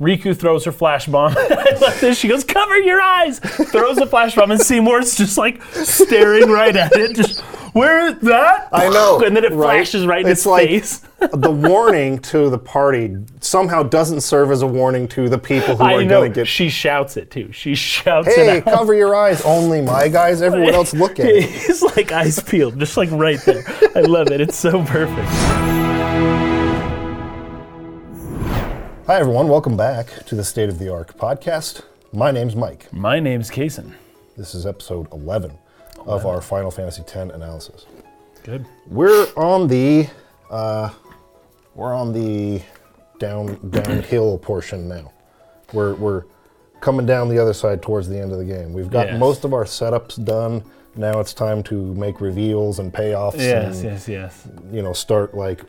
Rikku throws her flash bomb. I love this. She goes, "Cover your eyes!" Throws a flash bomb, and Seymour's just like staring right at it. Just where is that? I know, And then it right? flashes right in It's his like- face. the warning to the party somehow doesn't serve as a warning to the people who I are going to get. She shouts it too. She shouts Hey, it out. cover your eyes. Only my guys. Everyone else look at it. He's like eyes peeled, just like right there. I love it. It's so perfect. Hi, everyone. Welcome back to the State of the Arc podcast. My name's Mike. My name's Kason. This is episode 11 of our Final Fantasy X analysis. Good. We're on the uh, we're on the down downhill portion now. We're we're coming down the other side towards the end of the game. We've got Yes. most of our setups done. Now it's time to make reveals and payoffs Yes, and yes, yes. you know start like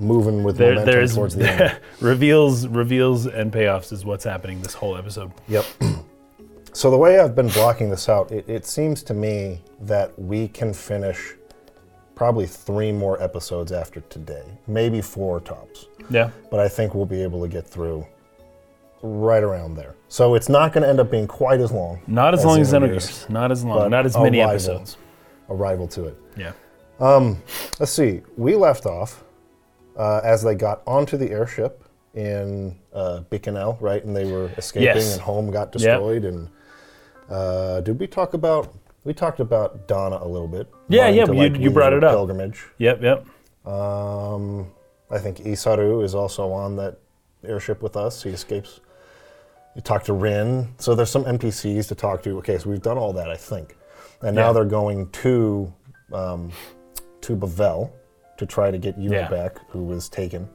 moving with There, momentum there's towards the end. reveals, reveals, and payoffs is what's happening this whole episode. Yep. So the way I've been blocking this out, it, it seems to me that we can finish probably three more episodes after today, maybe four tops. Yeah. But I think we'll be able to get through right around there. So it's not going to end up being quite as long. Not as, long as Xenogears. Not as long. Not as a many rival. episodes. Arrival to it. Yeah. Um, let's see. We left off uh, as they got onto the airship in uh, right? And they were escaping, Yes. and home got destroyed. And uh, did we talk about? We talked about Dona a little bit. Yeah, wanting yeah, to, you- you leave brought her it up. Pilgrimage. Yep. Yep. Um, I think Isaaru is also on that airship with us. He escapes. You talk to Rin. So there's some NPCs to talk to. Okay, so we've done all that, I think. And now Yeah. they're going to um, to Bevelle to try to get Yuna Yeah. back, who was taken.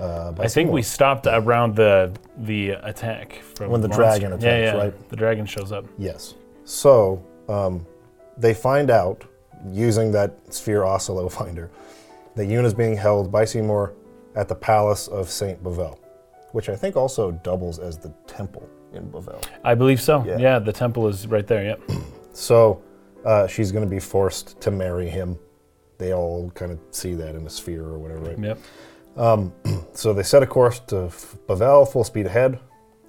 Uh, by I think we stopped around the the attack from When the monster. dragon yeah, attacks, yeah. right? The dragon shows up. Yes. So um, they find out using that sphere oscillo finder that Yuna's being held by Seymour at the palace of Saint Bevelle, which I think also doubles as the temple in Bevelle. I believe so. Yeah. Yeah. The temple is right there. Yep. So uh, she's going to be forced to marry him. They all kind of see that in a sphere or whatever. Right? Yep. So they set a course to F- Bevelle, full speed ahead.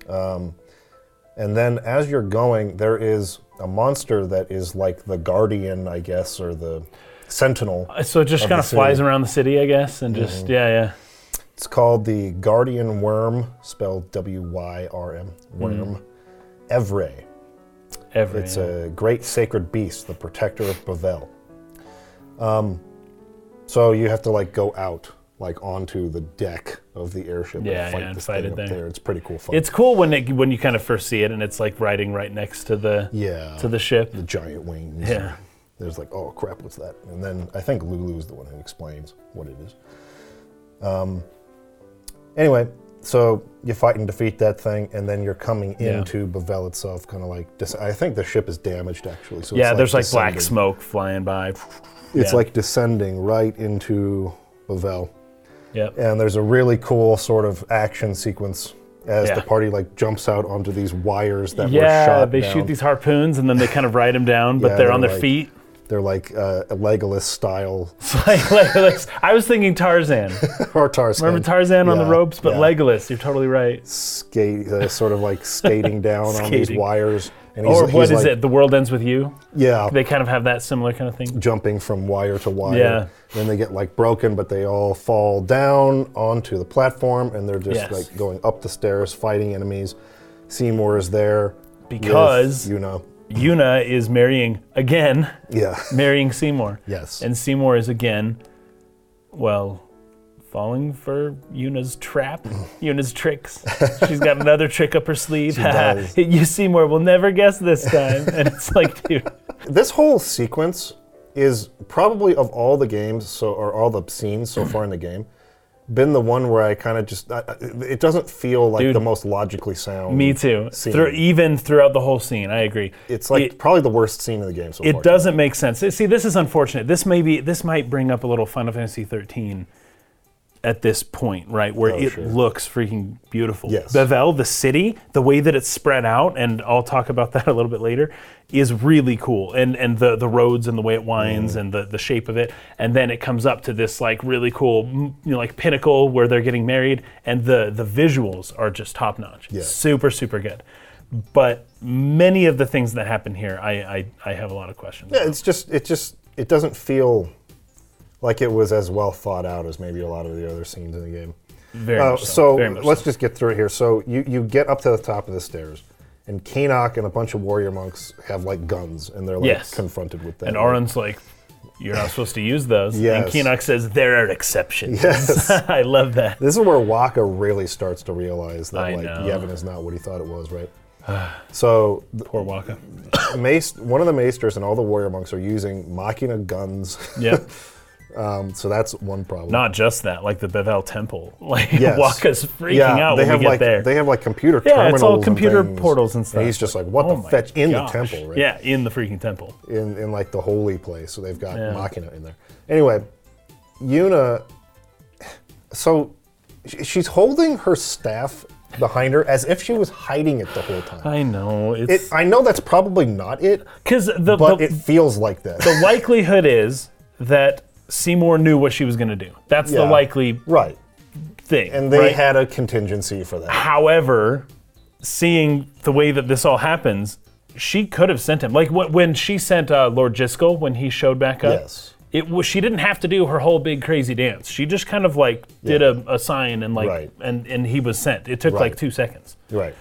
Um, and then as you're going, there is a monster that is like the guardian, I guess, or the sentinel. Uh, So it just Of kind the of flies city. Mm-hmm. around the city, I guess, and just yeah, yeah. It's called the guardian worm, spelled W Y R M, worm. Evrae. Every. It's a great sacred beast, the protector of Bevelle. Um, so you have to like go out, like onto the deck of the airship Yeah, and fight yeah, and this fight thing it up there. there. It's pretty cool fun. It's cool when it when you kind of first see it and it's like riding right next to the yeah, to the ship. the giant wings. Yeah. There's like, oh crap, what's that? And then I think Lulu is the one who explains what it is. Um, anyway, so you fight and defeat that thing, and then you're coming Yeah. into Bevelle itself, kind of like. Dis- I think the ship is damaged actually. So yeah, it's there's like black descending. smoke flying by. It's yeah. like descending right into Bevelle, Yep. and there's a really cool sort of action sequence as Yeah. the party like jumps out onto these wires that were Yeah, shot they down. shoot these harpoons and then they kind of ride them down, but Yeah, they're they're on their like- feet. They're like uh, a Legolas style. I was thinking Tarzan. or Tarzan. Remember Tarzan on the ropes, but yeah. Legolas. You're totally right. skate, uh, sort of like skating down on these wires. And Or what is like, it? The world ends with you. Yeah, They kind of have that similar kind of thing. jumping from wire to wire. Yeah. Then they get like broken, but they all fall down onto the platform, and they're just Yes. like going up the stairs, fighting enemies. Seymour is there Because- you know, Yuna is marrying again, yeah, marrying Seymour. yes, And Seymour is again, well, falling for Yuna's trap, Yuna's tricks. She's got another trick up her sleeve. you Seymour will never guess this time. And it's like, dude, this whole sequence is probably of all the games, so or all the scenes so far in the game, been the one where I kind of just I, it doesn't feel like Dude. the most logically sound. me too. Through, even throughout the whole scene, I agree. It's like It- probably the worst scene in the game so far. It doesn't make sense. See, this is unfortunate. This may be this might bring up a little Final Fantasy 13 at this point, right, where it sure. looks freaking beautiful. Yes. Bevelle, the city, the way that it's spread out, and I'll talk about that a little bit later, is really cool. And and the the roads and the way it winds and the the shape of it, and then it comes up to this like really cool, mm, you know, like pinnacle where they're getting married, and the the visuals are just top notch. Yeah. Super super good. But many of the things that happen here, I I, I have a lot of questions. Yeah, it's just it just it doesn't feel like it was as well thought out as maybe a lot of the other scenes in the game. Very Uh, much so. so Very let's so. just get through it here. So you, you get up to the top of the stairs, and Kinoc and a bunch of warrior monks have like guns, and they're like Yes. confronted with them. And Auron's like, you're not supposed to use those. Yes. And Kinoc says, there are exceptions. Yes. I love that. This is where Wakka really starts to realize that I like know. Yevon is not what he thought it was, right? so Poor Wakka. mace, one of the maesters and all the warrior monks are using Machina guns. Yep. um, so that's one problem. Not just that, like the Bevelle Temple. Like Yes. Wakka's freaking yeah, out they when have we get like there. they have like computer yeah, terminals. it's all and computer things. portals and stuff. And he's just like, what Oh the fetch in the temple, right? Yeah, in the freaking temple. in, in like the holy place. So they've got Yeah. Machina in there. Anyway, Yuna. So she's holding her staff behind her as if she was hiding it the whole time. I know. It, I know that's probably not it, because the, but the, it feels like that. the likelihood is that Seymour knew what she was going to do. That's the Yeah. likely right. thing. And they right? had a contingency for that. However, seeing the way that this all happens, she could have sent him. Like wh- when she sent uh, Lord Jyscal when he showed back up. Yes. It was she didn't have to do her whole big crazy dance. She just kind of like did a, a sign and like Right. and and he was sent. It took like Right. two seconds. Right.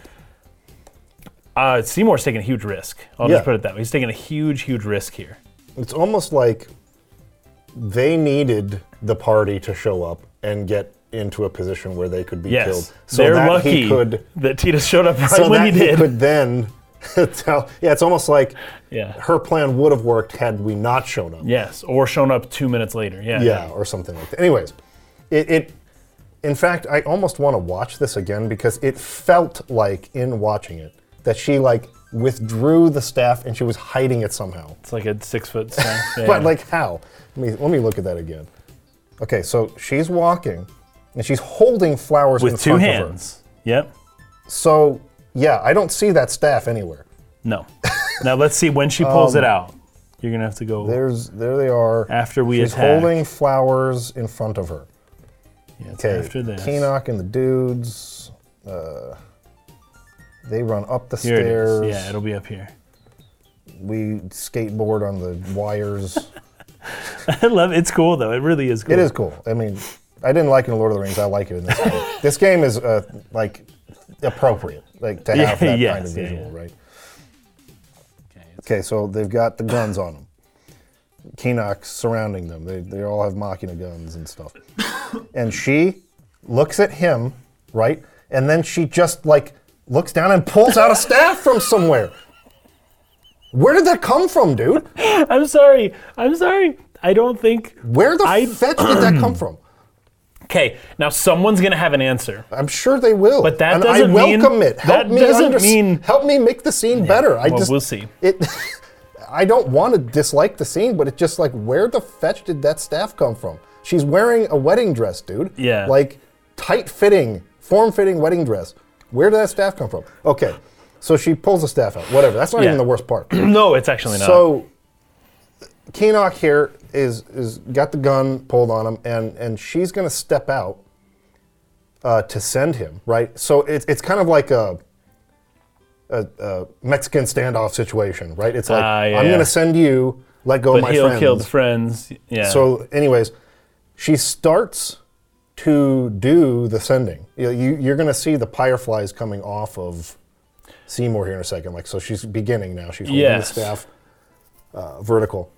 Uh, Seymour's taking a huge risk. I'll Yeah. just put it that way. He's taking a huge, huge risk here. It's almost like they needed the party to show up and get into a position where they could be Yes, killed. So they're that lucky he could that Tita showed up right so when that he did. could then tell. Yeah, it's almost like Yeah. her plan would have worked had we not shown up. yes, or shown up two minutes later. Yeah. Yeah, or something like that. Anyways, it, it in fact, I almost want to watch this again because it felt like in watching it that she like withdrew the staff and she was hiding it somehow. It's like a six foot staff. But like how? Let me let me look at that again. Okay, so she's walking and she's holding flowers in with two front of her. hands. Yep. So yeah, I don't see that staff anywhere. No. now let's see when she pulls Um, it out. You're gonna have to go There's there they are. after we She's attack. holding flowers in front of her. Yeah, it's Okay, after this. Kinoc and the dudes. Uh, they run up the Here it stairs. is. Yeah, it'll be up here. we skateboard on the wires. I love it. It's cool though. It really is cool. it is cool. I mean, I didn't like it in Lord of the Rings. I like it in this game. This game is uh, like appropriate, like to have Yeah, that kind of yeah, visual, yeah. right? Okay, so they've got the guns on them. Kinoc's surrounding them. They, they all have Machina guns and stuff. and she looks at him, right? And then she just like looks down and pulls out a staff from somewhere. Where did that come from, dude? I'm sorry. I'm sorry. I don't think. Where the I- fetch did that come from? Okay, now someone's gonna have an answer. I'm sure they will. But that and doesn't I welcome mean- it. Help that me doesn't unders- mean- help me make the scene better. I well, just we'll see. It I don't want to dislike the scene, but it's just like where the fetch did that staff come from? She's wearing a wedding dress, dude. Yeah. Like tight fitting, form fitting wedding dress. Where did that staff come from? Okay. So she pulls the staff out. Whatever. That's not Yeah. even the worst part. No, it's actually not. So Kinoc here is is got the gun pulled on him, and and she's gonna step out uh, to send him right. So it's it's kind of like a, a, a Mexican standoff situation, right? It's like Ah, I'm yeah. gonna send you, let go of but my he'll friends. kill the friends. Yeah. So, anyways, she starts to do the sending. You, you, you're going to see the fireflies coming off of Seymour here in a second. Like, so she's beginning now. She's holding Yes. the staff uh, vertical,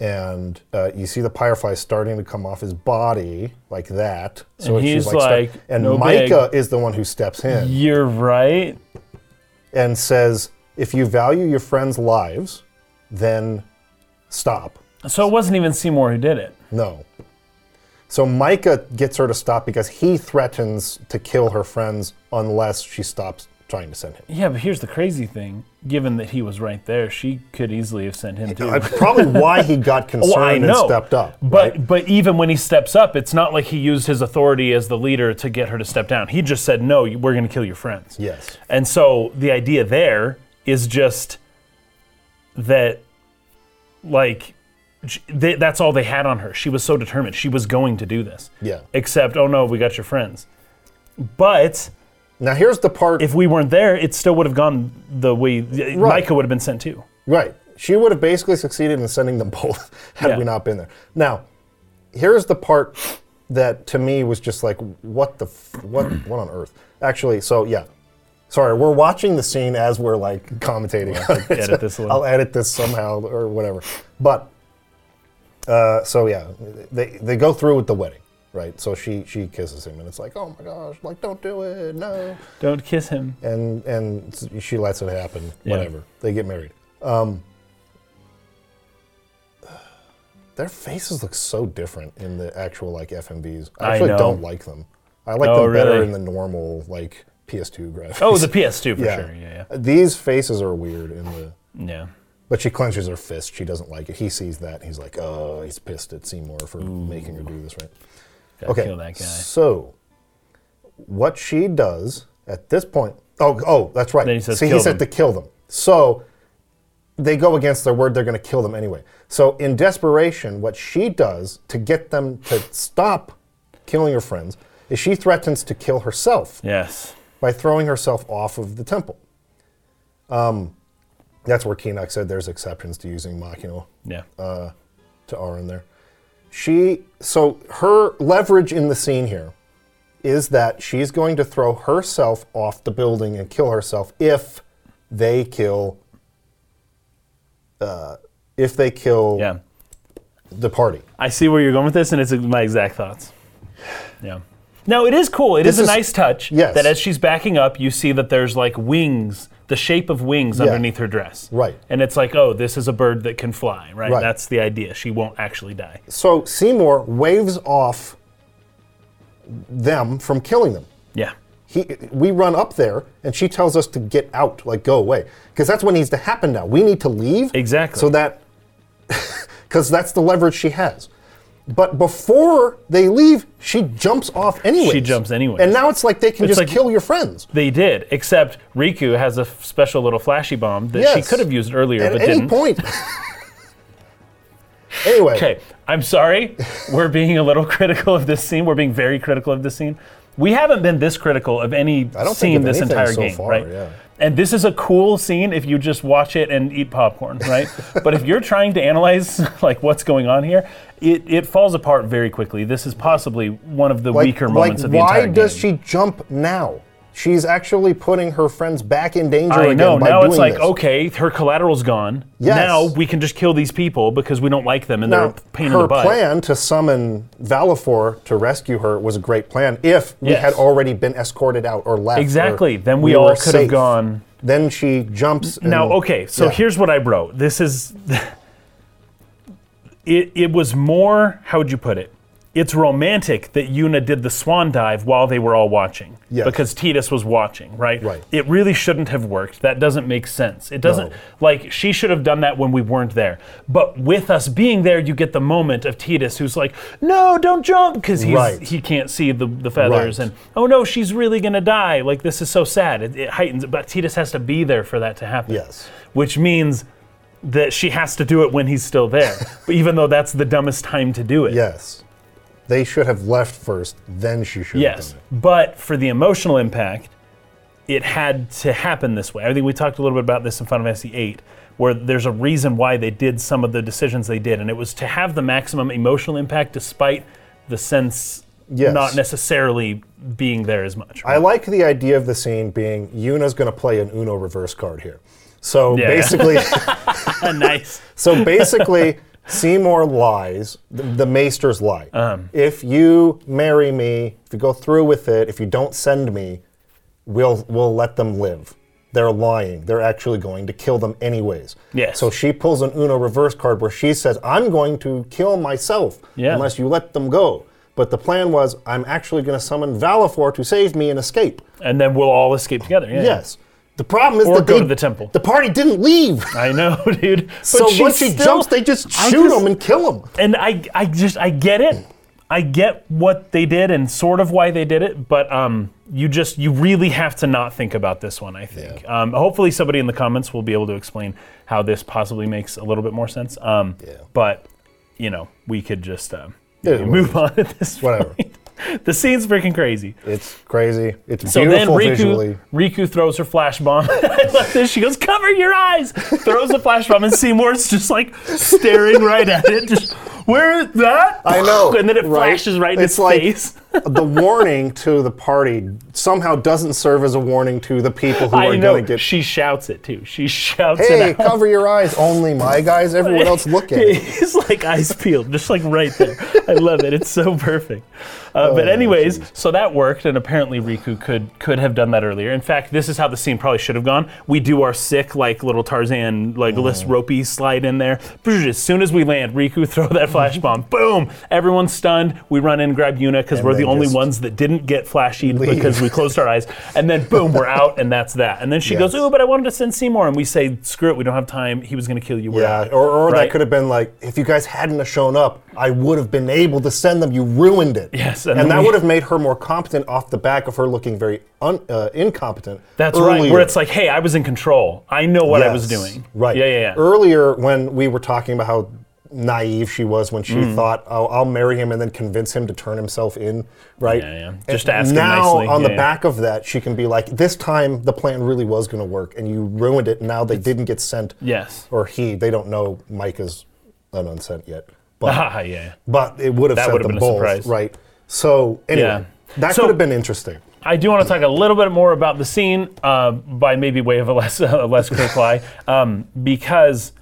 and uh, you see the fireflies starting to come off his body like that. So And he's step- like, and "No Micah is the one who steps in You're right. and says, "If you value your friends' lives, then stop." So it wasn't even Seymour who did it. No. So Micah gets her to stop because he threatens to kill her friends unless she stops trying to send him. Yeah, but here's the crazy thing. Given that he was right there, she could easily have sent him too. Probably why he got oh, concerned Well, and stepped up. But right? but even when he steps up, it's not like he used his authority as the leader to get her to step down. He just said, "No, we're going to kill your friends." yes, And so the idea there is just that, like, they, that's all they had on her. She was so determined. She was going to do this. Yeah. Except, oh no, we got your friends. But now here's the part. if we weren't there, it still would have gone the way Micah would have been sent too. Right. She would have basically succeeded in sending them both had Yeah. we not been there. Now, here's the part that to me was just like, what the, f- what, what on earth? Actually, so yeah. Sorry, we're watching the scene as we're like commentating. on it. Edit this a little. I'll edit this somehow or whatever. But, uh, so yeah, they, they go through with the wedding, right? So she, she kisses him and it's like, oh my gosh, like, don't do it, no Don't kiss him. and and she lets it happen. Yeah. Whatever. They get married. Um, their faces look so different in the actual like FMVs. I I actually know. don't like them. I like Oh, them better really? in the normal like PS2 graphics. Oh, the PS2 for yeah. sure. Yeah, yeah. These faces are weird in the. yeah. But she clenches her fist. She doesn't like it. He sees that. And he's like, oh, he's pissed at Seymour for making her do this, right? Gotta Okay. kill that guy. So, what she does at this point? Oh, oh, that's right. Then he says See, kill he said them. to kill them. So they go against their word. They're going to kill them anyway. So in desperation, what she does to get them to stop killing her friends is she threatens to kill herself Yes. by throwing herself off of the temple. Um, that's where Kinoc said there's exceptions to using Machina Yeah. to R in there. She so her leverage in the scene here is that she's going to throw herself off the building and kill herself if they kill uh, if they kill yeah. the party. I see where you're going with this, and it's my exact thoughts. Yeah. Now it is cool. It is This a is- nice touch Yes. that as she's backing up, you see that there's like wings, the shape of wings Yeah. underneath her dress. Right. And it's like, oh, this is a bird that can fly, right? Right. That's the idea. She won't actually die. So Seymour waves off them from killing them. Yeah. He, we run up there and she tells us to get out, like go away, because that's what needs to happen now. We need to leave Exactly. so that because that's the leverage she has. But before they leave, she jumps off anyway. She jumps anyway. And now it's like they can It's just like- kill your friends. They did, except Rikku has a f- special little flashy bomb that she Yes. could have used earlier, At but any didn't. point. anyway. Okay, I'm sorry. We're being a little critical of this scene. We're being very critical of this scene. We haven't been this critical of any I don't think scene of this anything entire so game, far, right? yeah. And this is a cool scene if you just watch it and eat popcorn, right? but if you're trying to analyze like what's going on here, it, it falls apart very quickly. This is possibly one of the Like, weaker like moments of the entire game. why does she jump now? She's actually putting her friends back in danger I again know. by Now doing it's like, this. okay, her collateral's gone. Yes. Now we can just kill these people because we don't like them and they're Now, a pain in her the butt. plan to summon Valefor to rescue her was a great plan if we Yes. had already been escorted out or left. or Exactly. Then we, were all could have safe. gone. Then she jumps. Now, and- okay, so yeah. here's what I wrote. This is. It, it was more, how would you put it? It's romantic that Yuna did the swan dive while they were all watching. Yes. Because Tidus was watching, right? Right. It really shouldn't have worked. That doesn't make sense. It doesn't, No. like, she should have done that when we weren't there. But with us being there, you get the moment of Tidus who's like, no, don't jump, because Right. he can't see the, the feathers. Right. And, oh no, she's really going to die. Like, this is so sad. It, it heightens it. But Tidus has to be there for that to happen Yes. which means that she has to do it when he's still there, even though that's the dumbest time to do it. Yes. They should have left first, then she should Yes, have done but for the emotional impact, it had to happen this way. I think we talked a little bit about this in Final Fantasy VIII, where there's a reason why they did some of the decisions they did, and it was to have the maximum emotional impact despite the sense Yes. not necessarily being there as much. it. I like the idea of the scene being Yuna's going to play an Uno reverse card here. So Yeah. basically, nice. so basically, Seymour lies. The, the Maesters lie. Um. if you marry me, if you go through with it, if you don't send me, we'll we'll let them live. They're lying. They're actually going to kill them anyways. Yes. So she pulls an Uno reverse card where she says, "I'm going to kill myself Yeah. unless you let them go." But the plan was, I'm actually going to summon Valefor to save me and escape. And then we'll all escape together. Yeah. Yes. The problem is Or that go they- to the temple. The party didn't leave. I know, dude. But so she's once she still- jumps, they just shoot just- him and kill him. and I, I just I get it. I get what they did and sort of why they did it, but um, you just you really have to not think about this one. I think. Um, hopefully, somebody in the comments will be able to explain how this possibly makes a little bit more sense. Um, Yeah. But you know, we could just uh, Yeah, move on at this Whatever. point. The scene's freaking crazy. It's crazy. It's So then beautiful Rikku, visually. Rikku throws her flash bomb. This. She goes, "Cover your eyes!" Throws the flash bomb, and Seymour's just like staring right at it. Just where is that? I know, And then it right? flashes right in It's his like- face. The warning to the party somehow doesn't serve as a warning to the people who I are know. going to get. She shouts it too. She shouts Hey, it out. cover your eyes. Only my guys. Everyone else look at it. He's like eyes peeled, just like right there. I love it. It's so perfect. Uh, Oh, but anyways, so that worked, and apparently Rikku could could have done that earlier. In fact, this is how the scene probably should have gone. We do our sick like little Tarzan like Mm. list ropey slide in there. As soon as we land, Rikku throw that flash bomb. Boom! Everyone's stunned. We run in, grab Yuna because we're the they only ones that didn't get flashied leave. because we closed our eyes. And then boom, we're out, and that's that. And then she goes, Yes. "Oh, but I wanted to send Seymour," and we say, "Screw it, we don't have time. He was going to kill you." We're Yeah, out." or, or Right? that could have been like, if you guys hadn't have shown up, I would have been able to send them. You ruined it. Yes, and, and that we- would have made her more competent off the back of her looking very un, uh, incompetent. That's right. Where it's like, hey, I was in control. I know what I was doing. Right. Yeah, yeah, yeah. Earlier, when we were talking about how naive she was when she Mm. thought, oh, I'll marry him and then convince him to turn himself in, right? Yeah, yeah. And Just to ask him now, nicely. on the yeah. back of that, she can be like, this time the plan really was going to work, and you ruined it. Now they didn't get sent, Yes. or he, they don't know Micah's an unsent yet. But, Ah, yeah. but it would have That sent would have them been a both, surprise. right? So, anyway, Yeah. that So- could have been interesting. I do want to talk a little bit more about the scene uh, by maybe way of a less a less quick lie, um, because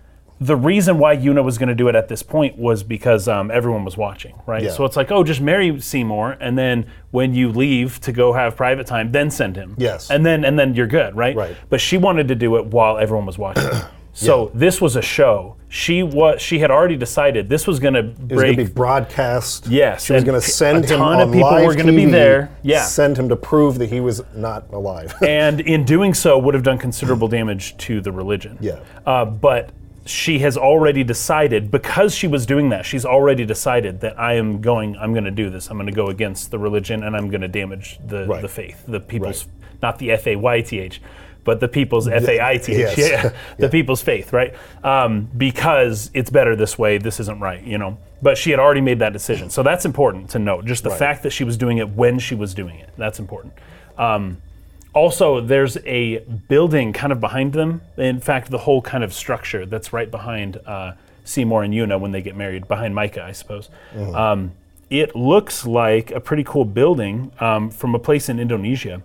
the reason why Yuna was going to do it at this point was because um, everyone was watching, right? Yeah. So it's like, oh, just marry Seymour, and then when you leave to go have private time, then send him. Yes. And then and then you're good, right? Right. But she wanted to do it while everyone was watching. So this was a show. She was. She had already decided this was going to It was break. going to be broadcast. Yes, she was going to send a him ton on of people live were gonna be there. Yeah. send him to prove that he was not alive. and in doing so would have done considerable damage to the religion. Yeah. Uh, but she has already decided because she was doing that. She's already decided that I am going. I'm going to do this. I'm going to go against the religion, and I'm going to damage the Right. the faith, the people's, Right. not the F A Y T H. But the people's F A I T H, Yes. yeah, the people's faith, right? Um, because it's better this way. This isn't right, you know. But she had already made that decision, so that's important to note. Just the Right. fact that she was doing it when she was doing it, that's important. Um, also, there's a building kind of behind them. In fact, the whole kind of structure that's right behind uh, Seymour and Yuna when they get married, behind Micah, I suppose. Um, it looks like a pretty cool building um, from a place in Indonesia.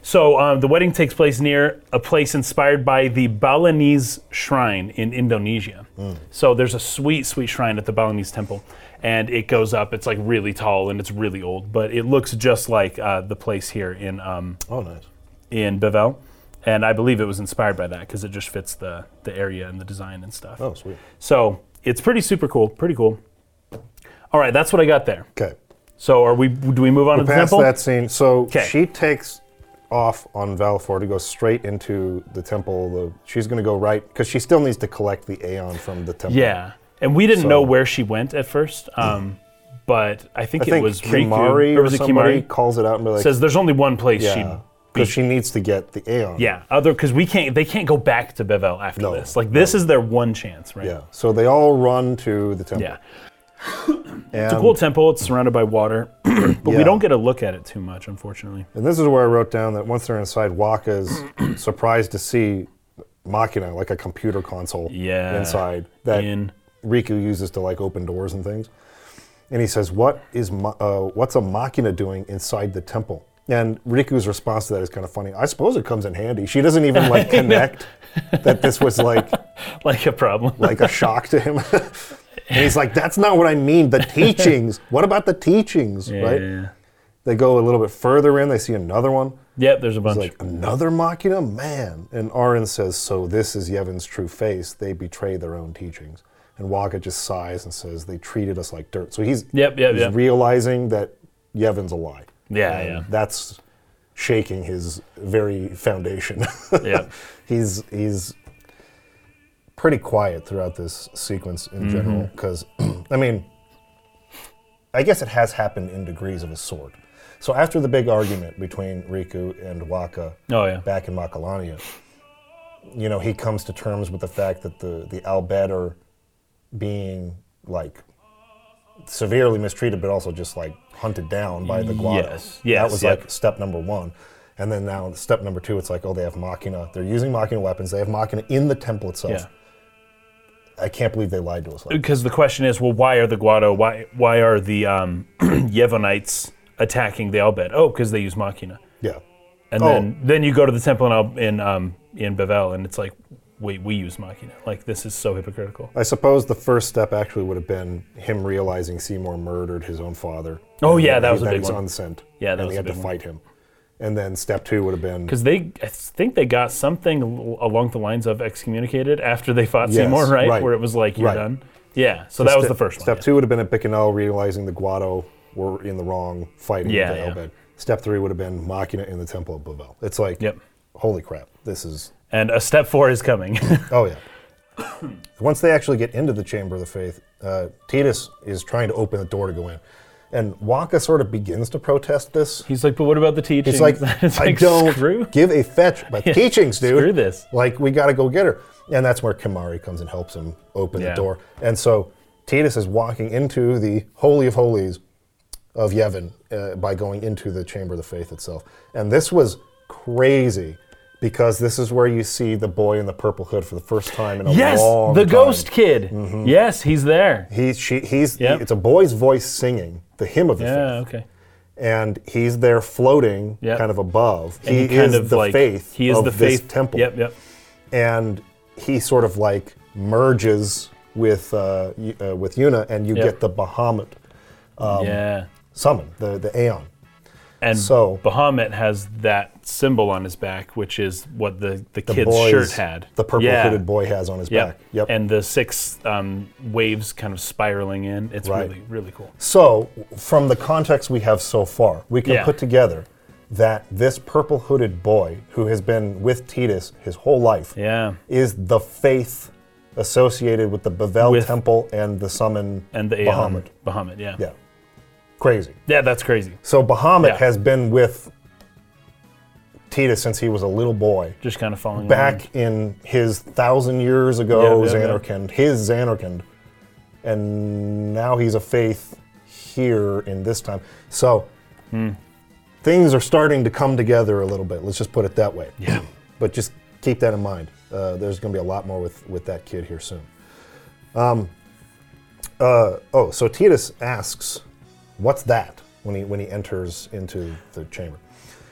So um, the wedding takes place near a place inspired by the Balinese shrine in Indonesia. So there's a sweet, sweet shrine at the Balinese temple, and it goes up. It's like really tall and it's really old, but it looks just like uh, the place here in um, oh, nice. in Bevelle. And I believe it was inspired by that because it just fits the, the area and the design and stuff. Oh, sweet. So it's pretty super cool, pretty cool. All right, that's what I got there. Okay. So are we? Do we move on to the Past temple? that scene, so 'Kay. she takes off on Valefor to go straight into the temple. The, she's going to go right because she still needs to collect the Aeon from the temple. Yeah, and we didn't So- know where she went at first, um, but I think I it think was Rikku, Kimahri or or was it Kimahri? calls it out and be like, Says there's only one place yeah, she'd because she needs to get the Aeon. Yeah, other because we can't. They can't go back to Bevelle after No, this. Like this is their one chance, right? Yeah. So they all run to the temple. Yeah. It's a cool temple. It's surrounded by water, but we don't get a look at it too much, unfortunately. and this is where I wrote down that once they're inside, Wakka's surprised to see Machina, like a computer console Yeah. inside that In Rikku uses to like open doors and things. And he says, "What is Ma- uh, what's a machina doing inside the temple?" And Rikku's response to that is kind of funny. I suppose it comes in handy. She doesn't even like connect that this was like like a problem. like a shock to him. and he's like, "That's not what I mean. The teachings. What about the teachings? right?" Yeah. They go a little bit further in. They see another one. Yep. There's a bunch. It's like another machina, man. And Auron says, "So this is Yevon's true face. They betray their own teachings." And Wakka just sighs and says, They treated us like dirt. So he's, Yep, yep, he's yep. realizing that Yevon's a lie. Yeah, And yeah. That's shaking his very foundation. Yep. he's he's pretty quiet throughout this sequence in general Mm-hmm. because I mean I guess it has happened in degrees of a sort. So after the big argument between Rikku and Wakka Oh yeah. back in Macalania, you know, he comes to terms with the fact that the the Al Bhed are being like severely mistreated, but also just like hunted down by the Guado. Yes, yes. that was yep. like step number one. And then now step number two, it's like, oh, they have Machina. They're using Machina weapons. They have Machina in the temple itself. Yeah. I can't believe they lied to us. Like. Because the question is, well, why are the Guado? Why why are the um, Yevonites attacking the Al Bhed? Oh, because they use Machina. Yeah. And Oh. then then you go to the temple in in um, in Bevelle, and it's like, wait, we use Machina. Like this is so hypocritical. I suppose the first step actually would have been him realizing Seymour murdered his own father. Oh, And yeah, that was a that big he's one. unsent. Yeah, that and was he a had to one. fight him. And then step two would have been Because they, I think they got something al- along the lines of excommunicated after they fought Yes, Seymour, right? right. Where it was like, you're Right. done. Yeah, so that was Step- the first one. Step yeah. two would have been at Bikanel realizing the Guado were in the wrong fighting Yeah, with yeah. the Elbed. Step three would have been Machina in the Temple of Bevelle. It's like, Yep. holy crap, this is, And a step four is coming. oh yeah. Once they actually get into the Chamber of the Fayth, uh, Tidus is trying to open the door to go in. And Wakka sort of begins to protest this. He's like, but what about the teaching? He's like, it's I don't screw. give a fetch about teachings, dude. screw this. Like, we got to go get her. And that's where Kamari comes and helps him open Yeah. the door. And so Tidus is walking into the Holy of Holies of Yevon uh, by going into the Chamber of the Fayth itself. And this was crazy because this is where you see the boy in the purple hood for the first time in a long Yes, long the time. ghost kid. Mm-hmm. Yes, he's there. He's, she, he's, Yep. it's a boy's voice singing the hymn of the Yeah, fayth. okay. And he's there floating Yep. kind of above. And he, kind is of the like, faith He is of the this faith temple. Yep, yep. and he sort of like merges with uh, uh, with Yuna, and you Yep. get the Bahamut Um, yeah. summon, the the Aeon. And so- Bahamut has that symbol on his back, which is what the, the, The kid's boy's- shirt had. The purple yeah. hooded boy has on his Yep. back. Yep. And the six um, waves kind of spiraling in. It's Right. really, really cool. so, from the context we have so far, we can Yeah. put together that this purple hooded boy, who has been with Tidus his whole life, Yeah. is the fayth associated with the Bevelle With- Temple and the summon And the. Bahamut. Bahamut, yeah. Yeah, crazy. Yeah, that's crazy. So Bahamut Yeah. has been with Tidus since he was a little boy. Just kind of falling along. Back in his thousand years ago, Yeah, yeah, yeah. Zanarkand, his Zanarkand. And now he's a fayth here in this time. So Hmm. things are starting to come together a little bit. Let's just put it that way. Yeah. But just keep that in mind. Uh, there's going to be a lot more with, with that kid here soon. Um, uh, oh, so Tidus asks, "What's that?" when he when he enters into the chamber.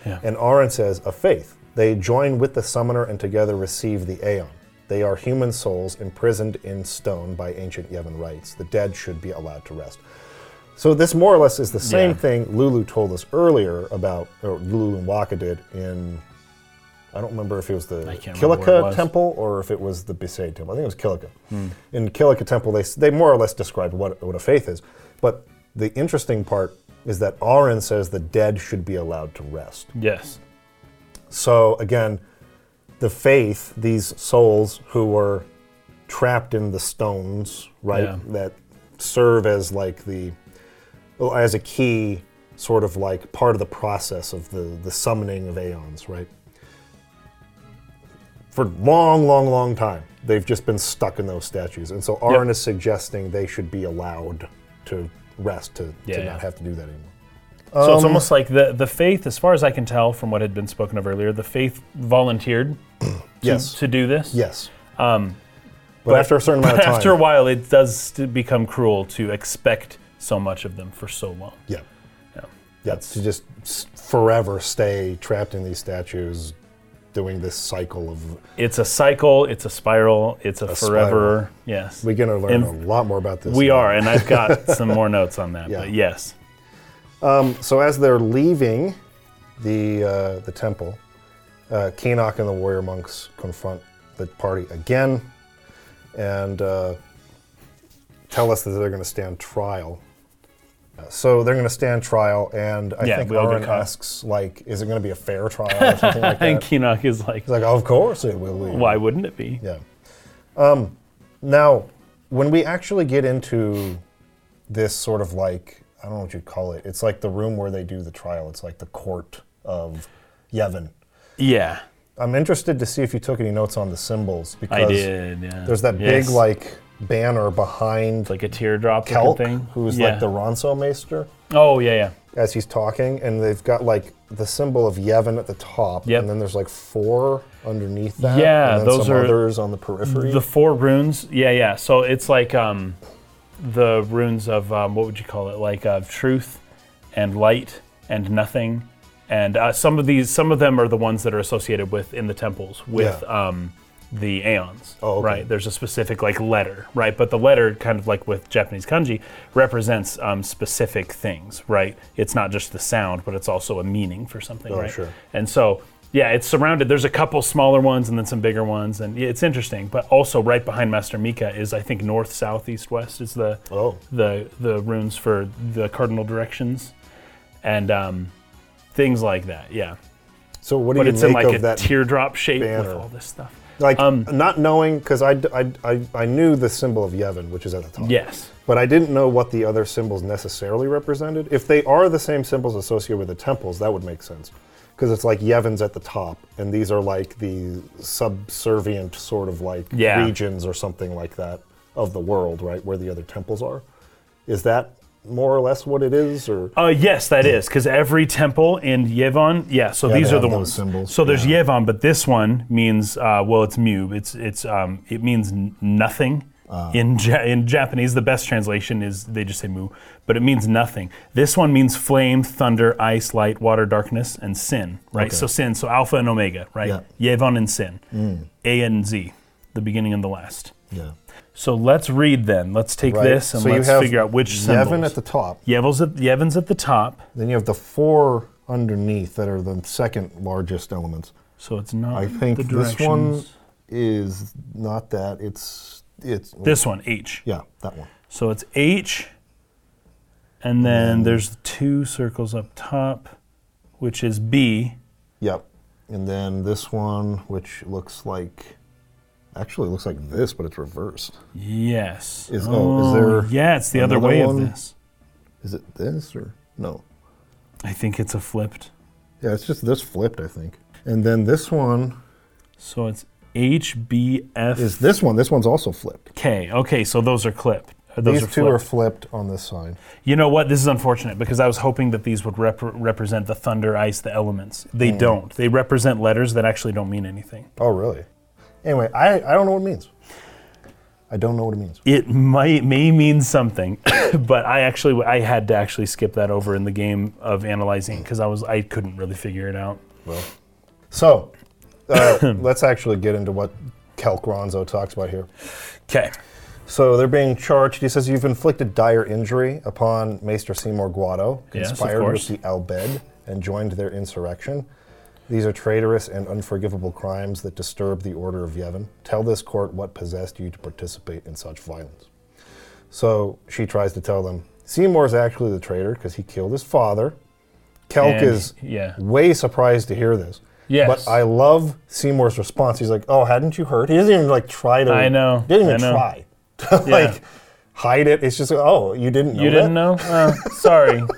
Yeah. And Auron says, "A fayth. They join with the summoner and together receive the Aeon. They are human souls imprisoned in stone by ancient Yevon rites. The dead should be allowed to rest." So this more or less is the same Yeah. thing Lulu told us earlier about, or Lulu and Wakka did in. I don't remember if it was the I can't remember what it Kilika was. temple or if it was the Besaid temple. I think it was Kilika. Hmm. In Kilika temple, they, they more or less described what, what a faith is. But the interesting part is that Auron says the dead should be allowed to rest. Yes. So again, the fayth, these souls who were trapped in the stones, right, Yeah. that serve as like the, oh, as a key sort of like part of the process of the, the summoning of aeons, right? For long, long, long time, they've just been stuck in those statues. And so Auron is suggesting they should be allowed to rest, to, Yeah, to yeah. not have to do that anymore. So it's Um, almost like the, the fayth, as far as I can tell from what had been spoken of earlier, the fayth volunteered to, Yes. to do this. Yes. Um, But, but- after a certain amount of time. After a while, it does st- become cruel to expect so much of them for so long. Yeah. Yeah. Yeah, to just forever stay trapped in these statues, doing this cycle of. It's a cycle, it's a spiral, it's a, forever. Yes. We're going to learn And a lot more about this. We now. are, and I've got some more notes on that. Yeah. But yes. So as they're leaving the uh, the temple, uh, and the warrior monks confront the party again, and uh, tell us that they're going to stand trial. So they're going to stand trial, and I Yeah, think we all get Auron caught. asks, like, is it going to be a fair trial or something like that? And? Kinoc is like, He's like, of course it will be. why wouldn't it be? Yeah. Um, now, when we actually get into this sort of like, I don't know what you'd call it. It's like the room where they do the trial. It's like the court of Yevon. Yeah, I'm interested to see if you took any notes on the symbols because I did. Yeah. there's that Yes. big like banner behind It's like a teardrop Kelk, thing. who's yeah. like the Ronso Maester, Oh yeah, yeah. as he's talking, and they've got like the symbol of Yevon at the top, Yep. and then there's like four underneath that, Yeah, and then those some are others on the periphery. The four runes. Yeah, yeah. So it's like um, the runes of um, what would you call it? Like uh, truth and light and nothing. And uh, some of these, some of them are the ones that are associated with in the temples with Yeah. um, the aeons. Oh, okay. Right. There's a specific like letter, right? But the letter, kind of like with Japanese kanji, represents um, specific things, right? It's not just the sound, but it's also a meaning for something, Oh, right? sure. And so, yeah, it's surrounded. There's a couple smaller ones and then some bigger ones, and it's interesting. But also, right behind Master Mika is, I think, north, south, east, west is the oh, the the runes for the cardinal directions, and um, things like that. Yeah, so what do but you it's in make like of a that? teardrop shape with all this stuff. Like Um, not knowing because I, I, I, I knew the symbol of Yevon, which is at the top. Yes. But I didn't know what the other symbols necessarily represented. If they are the same symbols associated with the temples, that would make sense. Because it's like Yevon's at the top, and these are like the subservient sort of like Yeah. regions or something like that of the world, right? Where the other temples are. Is that more or less what it is? Or Uh, yes, that is because every temple in Yevon, yeah. So Yeah, these are the ones. symbols, So there's yeah. Yevon, but this one means uh, well, it's mu. It's it's um, it means n- nothing. Ah. in ja- in Japanese, the best translation is they just say mu, but it means nothing. This one means flame, thunder, ice, light, water, darkness, and sin. Right. Okay. So sin. So alpha and omega. Right. Yeah. Mm. Yevon and sin. A and Z, the beginning and the last. yeah. So let's read then. Let's take Right. this and so let's figure out which symbols. Yevon at the top. Yevon's at, at the top. Then you have the four underneath that are the second largest elements. So it's not. I think this one is not that. It's it's This one, H. yeah, that one. So it's H, and then there's two circles up top, which is B. Yep. And then this one, which looks like actually looks like this, but it's reversed. Yes. Is- oh, is there Yeah, it's the other way one? of this. Is it this or no? I think it's a flipped. Yeah, it's just this flipped, I think. And then this one So it's H B F is this one. This one's also flipped. K. Okay, so those are clipped. Those These are two flipped. are flipped on this side. You know what? This is unfortunate because I was hoping that these would rep- represent the thunder, ice, the elements. They Hmm. don't. They represent letters that actually don't mean anything. Oh, really? Anyway, I, I don't know what it means. I don't know what it means. It might may mean something, but I actually I had to actually skip that over in the game of analyzing because I was I couldn't really figure it out. Well, so uh, let's actually get into what Kelk Ronso talks about here. Okay. So they're being charged. He says you've inflicted dire injury upon Maester Seymour Guado, Yes, conspired with course. the Al Bhed, and joined their insurrection. These are traitorous and unforgivable crimes that disturb the order of Yevon. Tell this court what possessed you to participate in such violence. So she tries to tell them Seymour's actually the traitor because he killed his father. Kelk And- is yeah. way surprised to hear this. Yes. But I love Seymour's response. He's like, "Oh, hadn't you heard?" He doesn't even like try to. I know, Didn't even I know. try to like hide it. It's just, oh, you didn't know. You that? didn't know? Uh, sorry.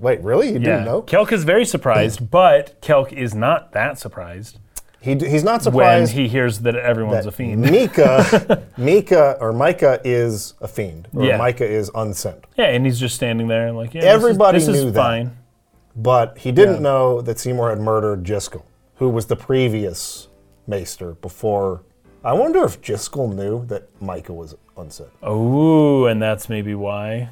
Wait, really? You didn't know? Kelk is very surprised, but Kelk is not that surprised He, d- he's not surprised. when surprised he hears that everyone's a fiend. Mika, Mika or Micah is a fiend, or Yeah. Micah is unsent. Yeah, and he's just standing there like, yeah, Everybody this is, knew is that. fine. But he didn't know that Seymour had murdered Jyscal, who was the previous maester before. I wonder if Jyscal knew that Micah was unsent. Oh, and that's maybe why.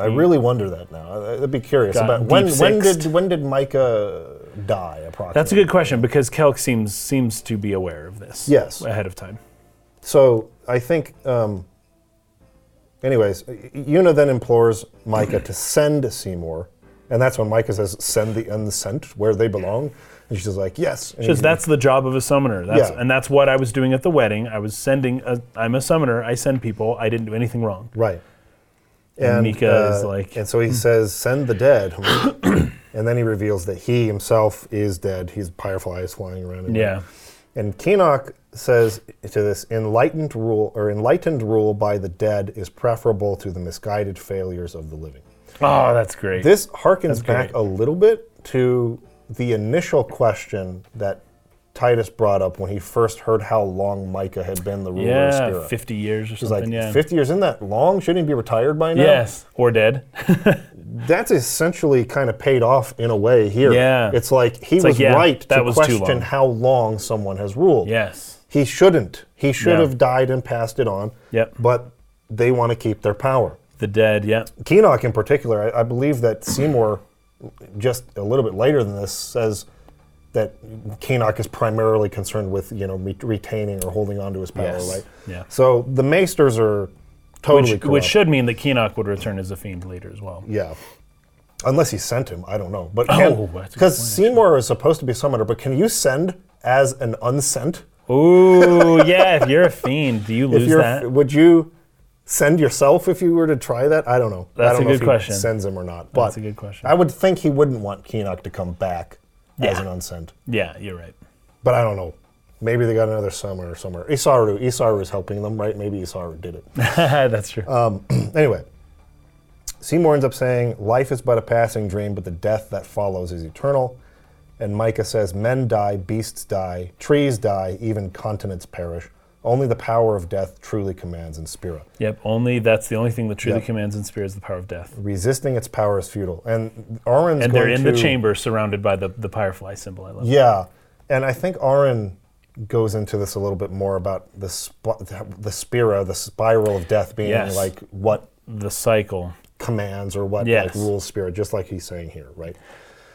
I really wonder that now. I- I'd be curious Got about when when did when did Micah die approximately? That's a good question because Kelk seems seems to be aware of this. Yes. Ahead of time. So I think, um, anyways, Una then implores Micah to send Seymour, and that's when Micah says, "Send the unsent where they belong." And she's like, yes. And Because that's the job of a summoner. That's, Yeah. And that's what I was doing at the wedding. I was sending, a, I'm a summoner. I send people. I didn't do anything wrong. Right. And Mika is uh, like, and so he hmm. says, "Send the dead," and then he reveals that he himself is dead. He's fireflies flying around. him. yeah. And Kinoc says to this, "Enlightened rule or enlightened rule by the dead is preferable to the misguided failures of the living." Oh, that's great. This harkens back great. a little bit to the initial question that Tidus brought up when he first heard how long Micah had been the ruler of yeah, 50 years or He's like, something. yeah. 50 years isn't that long? Shouldn't he be retired by now? Yes, or dead. That's essentially kind of paid off in a way here. Yeah. It's like he like, was yeah, right to was question long. how long someone has ruled. yes. He shouldn't. He should Yeah. have died and passed it on. Yep. But they want to keep their power. The dead, yeah. Kinoc in particular, I, I believe that Seymour, just a little bit later than this, says that Kinoc is primarily concerned with you know re- retaining or holding on to his power, Yes. right? Yeah. So the Maesters are totally Which, corrupt. which should mean that Kinoc would return as a fiend leader as well. yeah. Unless he sent him, I don't know. But Oh, that's a good because point, Seymour is supposed to be summoner, but can you send as an unsent? Ooh, yeah. If you're a fiend, do you If lose you're, that? would you send yourself if you were to try that? I don't know. I That's don't a know good if he question. Sends him or not? But That's a good question. I would think he wouldn't want Kinoc to come back as Yeah. an unsent. Yeah, you're right. But I don't know. Maybe they got another summoner somewhere. Isaaru, Isaaru is helping them, right? Maybe Isaaru did it. That's true. Um, anyway, Seymour ends up saying, Life is but a passing dream, but the death that follows is eternal. And Mika says, Men die, beasts die, trees die, even continents perish. Only the power of death truly commands in Spira. yep. Only that's the only thing that truly Yeah. commands in Spira is the power of death. Resisting its power is futile. And Auron's And they're in the chamber surrounded by the, the firefly symbol. I love. Yeah, and I think Auron goes into this a little bit more about the sp- the Spira, the spiral of death being Yes. like what The cycle. commands or what Yes. like rules Spira, just like he's saying here, right?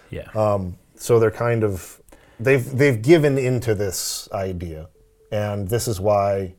Yeah. Um, so they're kind of they've they've given into this idea, and this is why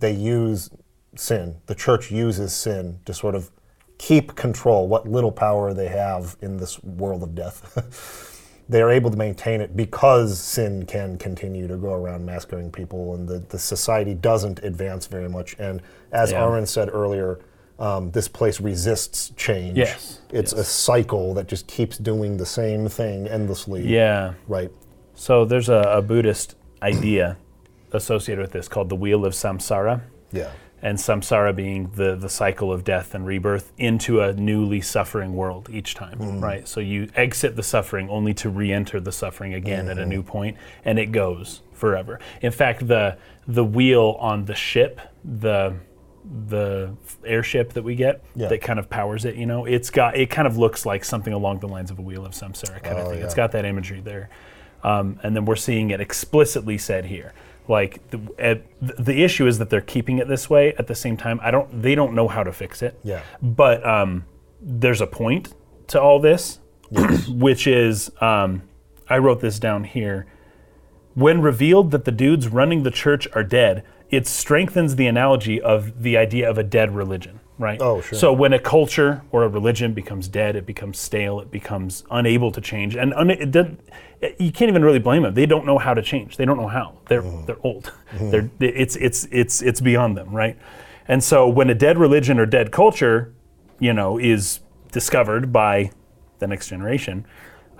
they use sin. The church uses sin to sort of keep control, what little power they have in this world of death. they are able to maintain it because sin can continue to go around massacring people, and the, the society doesn't advance very much. And as Yeah. Auron said earlier, um, this place resists change. Yes, It's a cycle that just keeps doing the same thing endlessly. yeah. Right. So there's a, a Buddhist idea associated with this called the wheel of samsara. Yeah. and samsara being the, the cycle of death and rebirth into a newly suffering world each time, Mm. right? So you exit the suffering only to re-enter the suffering again at a Mm-hmm. new point, and it goes forever. In fact, the the wheel on the ship, the the airship that we get Yeah. that kind of powers it, you know, it's got it kind of looks like something along the lines of a wheel of samsara kind of Oh, thing. It's yeah. got that imagery there. Um, and then we're seeing it explicitly said here. Like the, uh, the issue is that they're keeping it this way. At the same time, I don't. They don't know how to fix it. Yeah. But um, there's a point to all this, which is um, I wrote this down here. When revealed that the dudes running the church are dead, it strengthens the analogy of the idea of a dead religion, right? Oh, sure. So when a culture or a religion becomes dead, it becomes stale, it becomes unable to change, and un- it you can't even really blame them. They don't know how to change. They don't know how. They're they're old. They're it's it's it's it's beyond them, right? And so when a dead religion or dead culture, you know, is discovered by the next generation,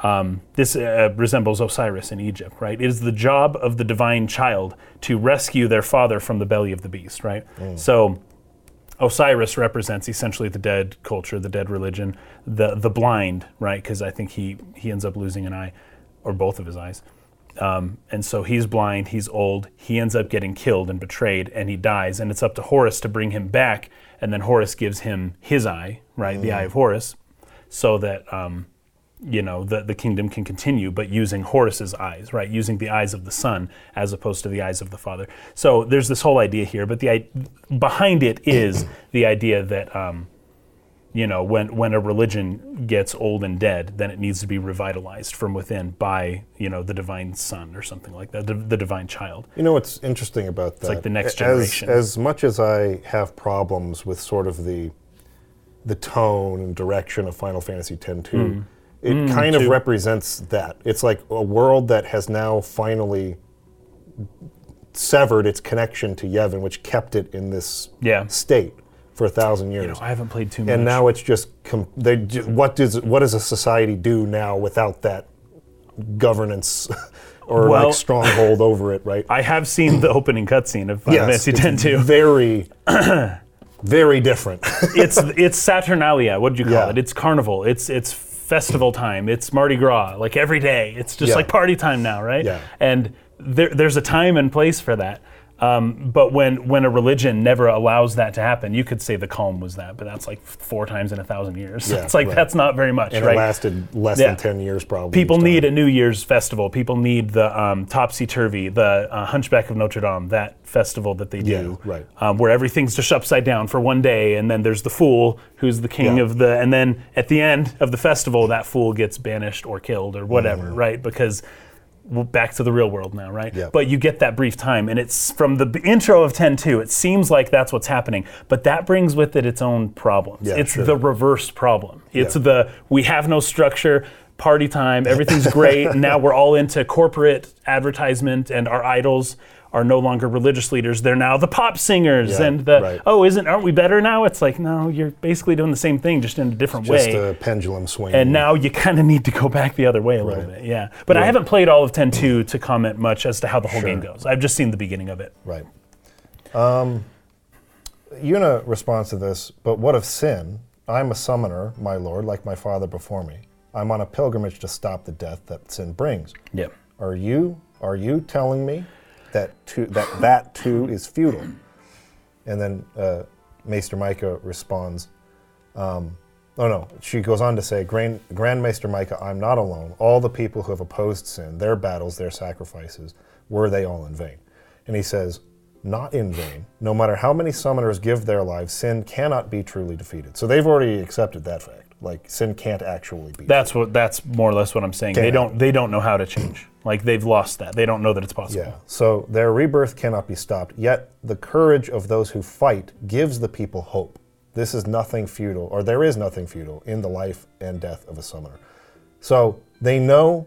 um, this uh, resembles Osiris in Egypt, right? It is the job of the divine child to rescue their father from the belly of the beast, right? So Osiris represents essentially the dead culture, the dead religion, the the blind, right? Because I think he he ends up losing an eye, or both of his eyes, um, and so he's blind, he's old, he ends up getting killed and betrayed, and he dies, and it's up to Horus to bring him back, and then Horus gives him his eye, right, the eye of Horus, so that um, you know the, the kingdom can continue but using horus's eyes right using the eyes of the son as opposed to the eyes of the father so there's this whole idea here but the behind it is the idea that um, you know when when a religion gets old and dead then it needs to be revitalized from within by you know the divine son or something like that the, the divine child You know what's interesting about that? it's like the next As- generation. As, much as I have problems with sort of the the tone and direction of Final Fantasy X-2, Hmm. It mm, kind of too. represents that. It's like a world that has now finally severed its connection to Yevon, which kept it in this Yeah. state for a thousand years. You know, I haven't played too much. and now it's just com- they. What does what does a society do now without that governance or Well- like stronghold over it? Right. I have seen the opening cutscene of Final Fantasy it's X too. Very, very different. it's it's Saturnalia. What do you call Yeah. it? It's carnival. It's it's festival time. It's Mardi Gras. Like every day. It's just Yeah. like party time now, right? Yeah. And there, there's a time and place for that. Um, but when when a religion never allows that to happen, you could say the calm was that, but that's like four times in a thousand years. Yeah, it's like right. that's not very much, and right? it lasted less Yeah. than ten years, probably. People need a New Year's festival. People need the um, Topsy Turvy, the uh, Hunchback of Notre Dame, that festival that they do, Yeah, right. um, where everything's just upside down for one day, and then there's the fool who's the king of the, and then at the end of the festival, that fool gets banished or killed or whatever, Mm-hmm. right? Because back to the real world now, right? Yeah. But you get that brief time, and it's from the intro of 10.2, it seems like that's what's happening, but that brings with it its own problems. Yeah, it's sure. the reverse problem. It's Yeah. the we have no structure, party time, everything's great, and now we're all into corporate advertisement, and our idols are no longer religious leaders. They're now the pop singers, Yeah, and the right. oh, isn't aren't we better now? It's like no, you're basically doing the same thing, just in a different just way. a pendulum swing. and now you kind of need to go back the other way a little bit, yeah. But I haven't played all of 10.2 to comment much as to how the whole game goes. I've just seen the beginning of it. Right. Um, Yuna responds to this, but what of sin? I'm a summoner, my lord, like my father before me. I'm on a pilgrimage to stop the death that sin brings. Yeah. Are you are you telling me that too, that that too is futile? And then uh, Maester Mika responds, um, oh no, she goes on to say, Grand, Grand Maester Mika, I'm not alone. All the people who have opposed sin, their battles, their sacrifices, were they all in vain? And he says, not in vain. No matter how many summoners give their lives, sin cannot be truly defeated. So they've already accepted that fact. Like sin can't actually be. That's what that's more or less what I'm saying. They Can't don't they don't know how to change. Like they've lost that. They don't know that it's possible. Yeah. So their rebirth cannot be stopped. Yet the courage of those who fight gives the people hope. This is nothing futile, or there is nothing futile in the life and death of a summoner. So they know,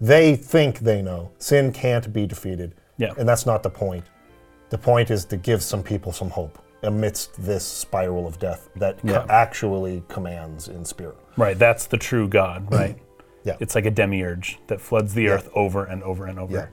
they think they know, sin can't be defeated. Yeah. And that's not the point. The point is to give some people some hope amidst this spiral of death that co- actually commands in Spira. Right. That's the true God, right? Yeah. It's like a demiurge that floods the earth over and over and over. Yeah.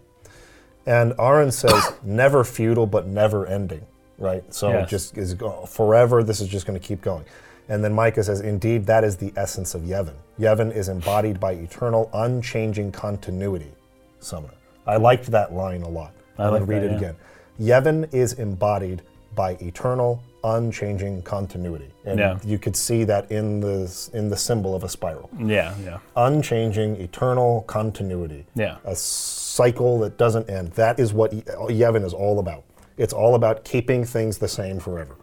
And Auron says, never futile, but never ending, right? So Yes. it just is forever, this is just going to keep going. And then Mika says, indeed, that is the essence of Yevon. Yevon is embodied by eternal, unchanging continuity, summoner. I liked that line a lot. I I'm like read that, it yeah. again. Yevon is embodied by eternal, unchanging continuity. And Yeah. you could see that in the, in the symbol of a spiral. Yeah, yeah. Unchanging, eternal continuity Yeah. a cycle that doesn't end. That is what uh, Yevon is all about. It's all about keeping things the same forever.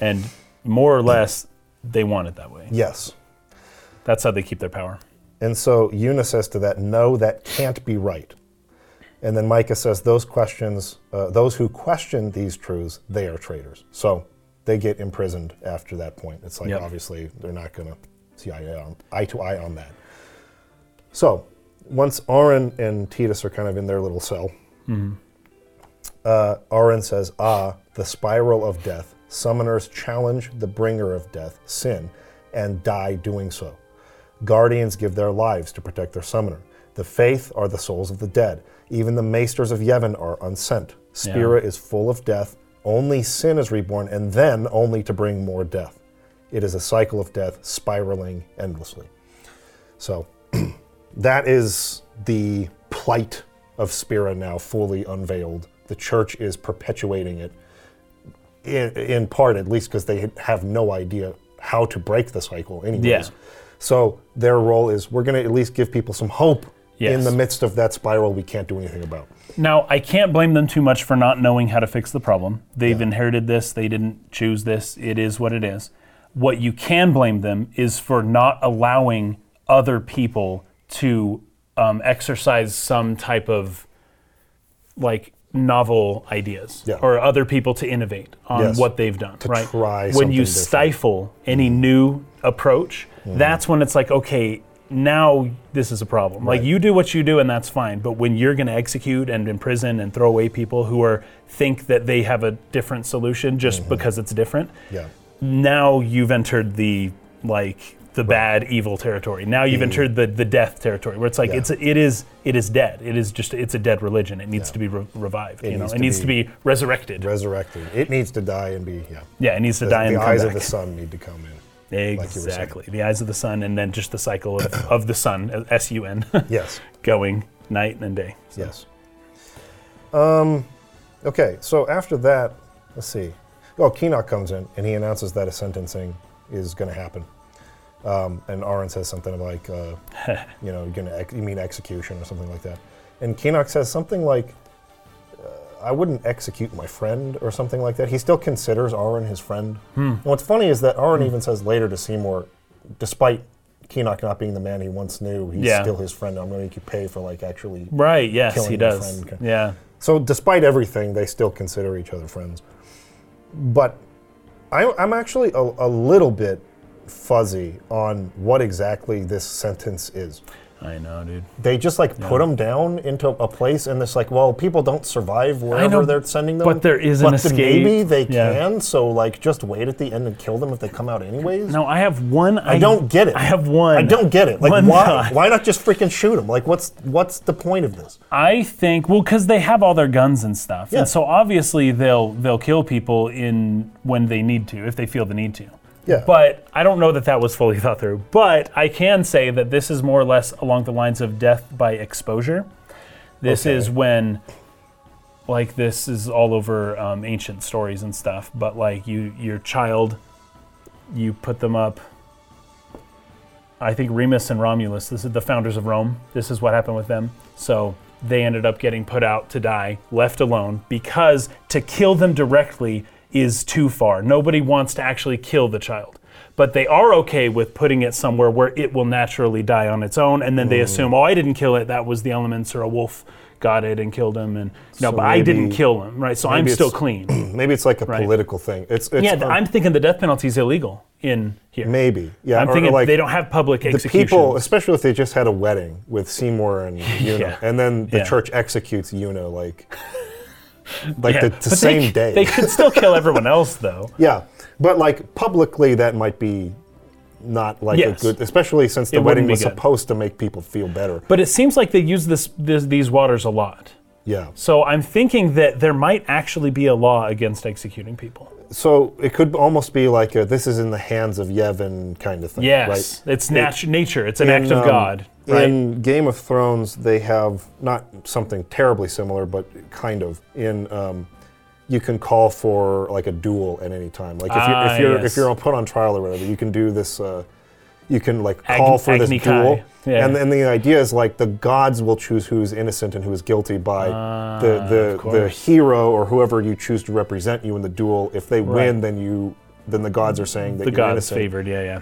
And more or less they want it that way. Yes. That's how they keep their power. And so Yuna says to that, no, that can't be right. And then Mika says, those questions, uh, those who question these truths, they are traitors. So they get imprisoned after that point. It's like, Yep. obviously, they're not going to see eye, to eye on that. So once Auron and Tidus are kind of in their little cell, uh, Auron says, Ah, the spiral of death. Summoners challenge the bringer of death, sin, and die doing so. Guardians give their lives to protect their summoner. The fayth are the souls of the dead. Even the maesters of Yevon are unsent. Spira is full of death. Only sin is reborn, and then only to bring more death. It is a cycle of death, spiraling endlessly. So that is the plight of Spira now fully unveiled. The church is perpetuating it, in, in part at least because they have no idea how to break the cycle, anyways. Yeah. So their role is we're going to at least give people some hope in the midst of that spiral we can't do anything about. Now, I can't blame them too much for not knowing how to fix the problem. They've inherited this, they didn't choose this, it is what it is. What you can blame them is for not allowing other people to um, exercise some type of like novel ideas Yeah. or other people to innovate on Yes. what they've done, right? try when you different. stifle any new approach, that's when it's like, okay, now this is a problem. Like you do what you do and that's fine, but when you're going to execute and imprison and throw away people who are think that they have a different solution just mm-hmm. because it's different, Yeah. now you've entered the like the bad evil territory. Now you've mm-hmm. entered the the death territory where it's like Yeah. it's it is it is dead. It is just it's a dead religion. It needs to be re- revived. you know, needs it needs to be resurrected. Resurrected. It needs to die and be, yeah. yeah, it needs to The, die and the eyes of the sun need to come in. You were saying. Exactly. the eyes of the sun, and then just the cycle of, of the sun, S U N, Yes. going night and day. Yes. Um, okay, so after that, let's see. Oh, Kinoc comes in and he announces that a sentencing is going to happen. Um, and Auron says something like, uh, you know, you're gonna ex- you mean execution or something like that. And Kinoc says something like, I wouldn't execute my friend or something like that. He still considers Auron his friend. And what's funny is that Auron even says later to Seymour, despite Kinoc not being the man he once knew, he's Yeah. still his friend. I'm going to make you pay for like actually Right. Yes, he does. friend. Yeah. so, despite everything, they still consider each other friends. But I, I'm actually a, a little bit fuzzy on what exactly this sentence is. I know, dude. They just like put them down into a place, and it's like, well, people don't survive wherever know, they're sending them. but there is an but then escape. Maybe they Yeah. can. So, like, just wait at the end and kill them if they come out anyways. No, I have one. I don't get it. I have one. I don't get it. Like, One why? thought. Why not just freaking shoot them? Like, what's what's the point of this? I think well, because they have all their guns and stuff, Yeah. and so obviously they'll they'll kill people in when they need to, if they feel the need to. Yeah. But I don't know that that was fully thought through. But I can say that this is more or less along the lines of death by exposure. This Okay. is when, like, this is all over um, ancient stories and stuff. But like, you your child, you put them up. I think Remus and Romulus, this is the founders of Rome. This is what happened with them. So they ended up getting put out to die, left alone, because to kill them directly is too far. Nobody wants to actually kill the child. But they are okay with putting it somewhere where it will naturally die on its own, and then they mm. assume, oh, I didn't kill it, that was the elements, or a wolf got it and killed him. And no, So but I didn't kill him, right? So I'm maybe still it's- clean. Maybe it's like a political thing. It's, it's yeah, I'm thinking the death penalty is illegal in here. maybe. Yeah, I'm or thinking like they don't have public the people, especially if they just had a wedding with Seymour and Yuna, Yeah. and then the Yeah. church executes Yuna like like Yeah, the, the but they same day. They could still kill everyone else, though. yeah, but like publicly, that might be not like Yes. a good, especially since the It wedding was good. supposed to make people feel better. But it seems like they use this, this these waters a lot. Yeah. So I'm thinking that there might actually be a law against executing people. So it could almost be like a, this is in the hands of Yevon kind of thing. Yes, right? it's natu- nature. It's an In, act of um, God. Right? In Game of Thrones, they have not something terribly similar, but kind of. In um, you can call for like a duel at any time. Like if you're Ah, if you're yes. if you're put on trial or whatever, you can do this. Uh, you can like Ag- call for this Agni duel, Yeah. and then the idea is like the gods will choose who's innocent and who is guilty by the Ah, of the, the course. hero or whoever you choose to represent you in the duel. If they win, then you then the gods are saying that the you're gods innocent favored. Yeah, yeah.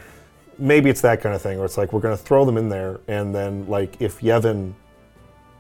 maybe it's that kind of thing where it's like we're going to throw them in there and then like if Yevon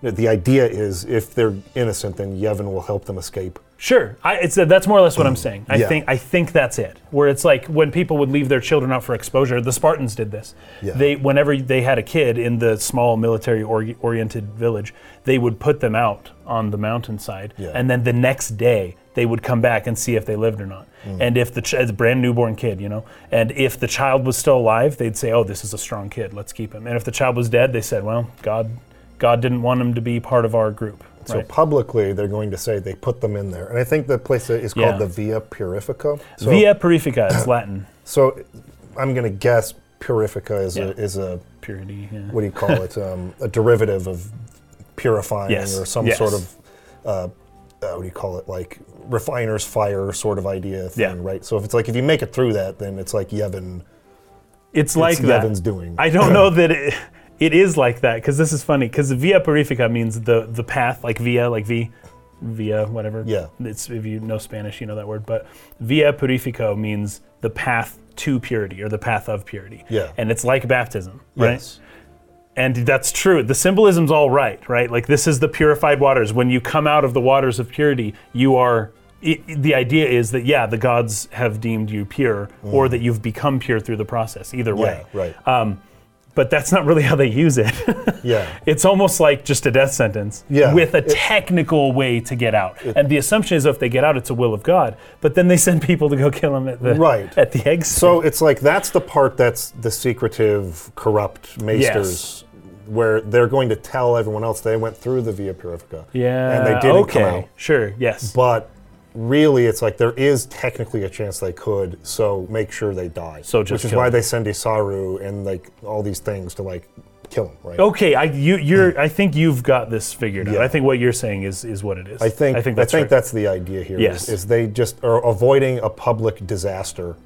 the idea is if they're innocent then Yevon will help them escape Sure, I, it's that's more or less what I'm saying. I Yeah. think I think that's it. Where it's like when people would leave their children out for exposure, the Spartans did this. Yeah. They whenever they had a kid in the small military or- oriented village, they would put them out on the mountainside, Yeah. and then the next day they would come back and see if they lived or not. Mm. And if the ch- a brand newborn kid, you know, and if the child was still alive, they'd say, "Oh, this is a strong kid. Let's keep him." And if the child was dead, they said, "Well, God, God didn't want him to be part of our group." So Right. publicly they're going to say they put them in there and I think the place is called Yeah. the Via Purifica so, Via Purifica, it's Latin. so I'm going to guess Purifica is Yeah. a is a Purity. Yeah. what do you call it um, a derivative of purifying Yes. or some Yes. sort of uh, uh, what do you call it like refiner's fire sort of idea thing right so if it's like if you make it through that then it's like Yevon It's like it's that. Yevon's doing I don't know that it, it is like that because this is funny because via purifica means the the path like via like v via whatever Yeah. it's if you know spanish you know that word but via purifico means the path to purity or the path of purity Yeah. and it's like baptism right Yes. and that's true the symbolism's all right right like this is the purified waters when you come out of the waters of purity you are i the idea is that yeah the gods have deemed you pure or that you've become pure through the process either way Mm. Yeah, right. But that's not really how they use it. Yeah. It's almost like just a death sentence Yeah, with a it- technical way to get out. and the assumption is if they get out, it's a will of God. But then they send people to go kill them at the Right. at the exit. So it's like that's the part that's the secretive, corrupt maesters, where they're going to tell everyone else they went through the Via Purifica. yeah, And they didn't okay, come out. sure, yes, But really, it's like there is technically a chance they could, so make sure they die. So just Which is kill why them. they send Isaaru and like all these things to like kill him, right? okay. I you you're hmm. I think you've got this figured out. Yeah. I think what you're saying is is what it is. I think I think that's right. that's the idea here. is- Yes. is, they just are avoiding a public disaster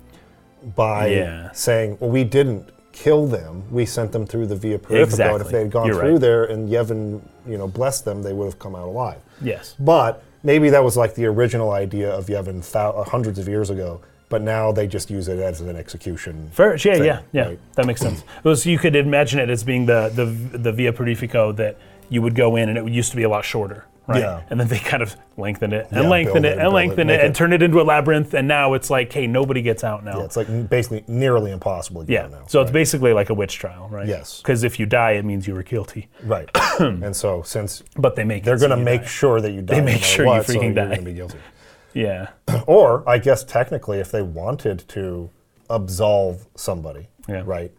by Yeah. saying, "Well, we didn't kill them. We sent them through the Via Purifica. And Exactly. if they had gone You're through right. there and Yevon, you know, blessed them, they would have come out alive." yes. But maybe that was like the original idea of Yevon thou- uh, hundreds of years ago. But now they just use it as an execution. Fair, yeah, thing, yeah, yeah. right? That makes sense. So you could imagine it as being the the the Via Purifico that you would go in, and it used to be a lot shorter, right? Yeah. And then they kind of lengthen it and Yeah, lengthened build it it, and lengthen it, it, and turn it into a labyrinth. And now it's like, hey, nobody gets out now. Yeah, it's like basically nearly impossible to Yeah. now. so it's basically like a witch trial, right? Yes. Because if you die, it means you were guilty. right. and so since But they make they're going to you make die. sure that you die. They no make matter sure you what, so freaking you're die. going to be guilty. Yeah. Or I guess technically, if they wanted to absolve somebody, Yeah. right,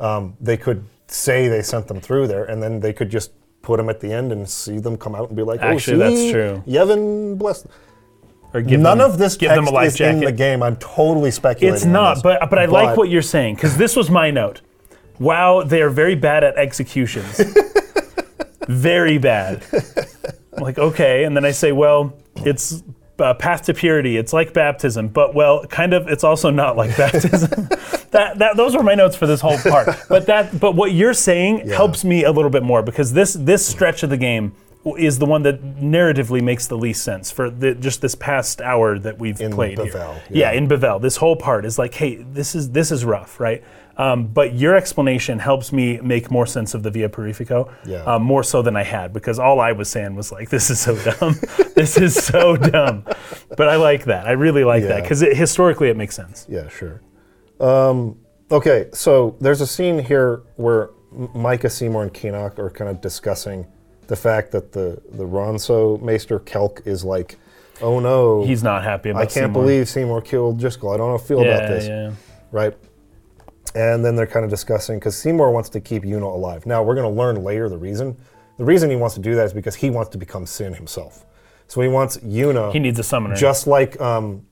um, they could say they sent them through there, and then they could just put them at the end and see them come out and be like, "Oh, Actually, that's true. Yevon blessed." Or give None them, of this give text them a life is jacket. in the game. I'm totally speculating. It's on not, this. but but I like what you're saying because this was my note. Wow, they are very bad at executions. very bad. I'm like okay, and then I say, well, it's uh, path to purity. It's like baptism, but well, kind of. It's also not like baptism. that that those were my notes for this whole part. But that but what you're saying helps me a little bit more because this this stretch of the game is the one that narratively makes the least sense for the, just this past hour that we've In played here. Bevelle, yeah, yeah. in Bevelle, this whole part is like, hey, this is this is rough, right? Um, but your explanation helps me make more sense of the Via Purifico, Yeah. um, more so than I had, because all I was saying was like, this is so dumb, this is so dumb. But I like that. I really like that because it, historically it makes sense. Yeah, sure. Um, okay, so there's a scene here where Mika, Seymour, and Kinoc are kind of discussing the fact that the the Ronso Maester Kelk is like, oh no, He's not happy about. I can't Seymour. believe Seymour killed Driscoll. I don't know feel Yeah, about this, yeah. right? And then they're kind of discussing because Seymour wants to keep Yuna alive. Now we're going to learn later the reason. The reason he wants to do that is because he wants to become Sin himself. So he wants Yuna. He needs a summoner. Just like um,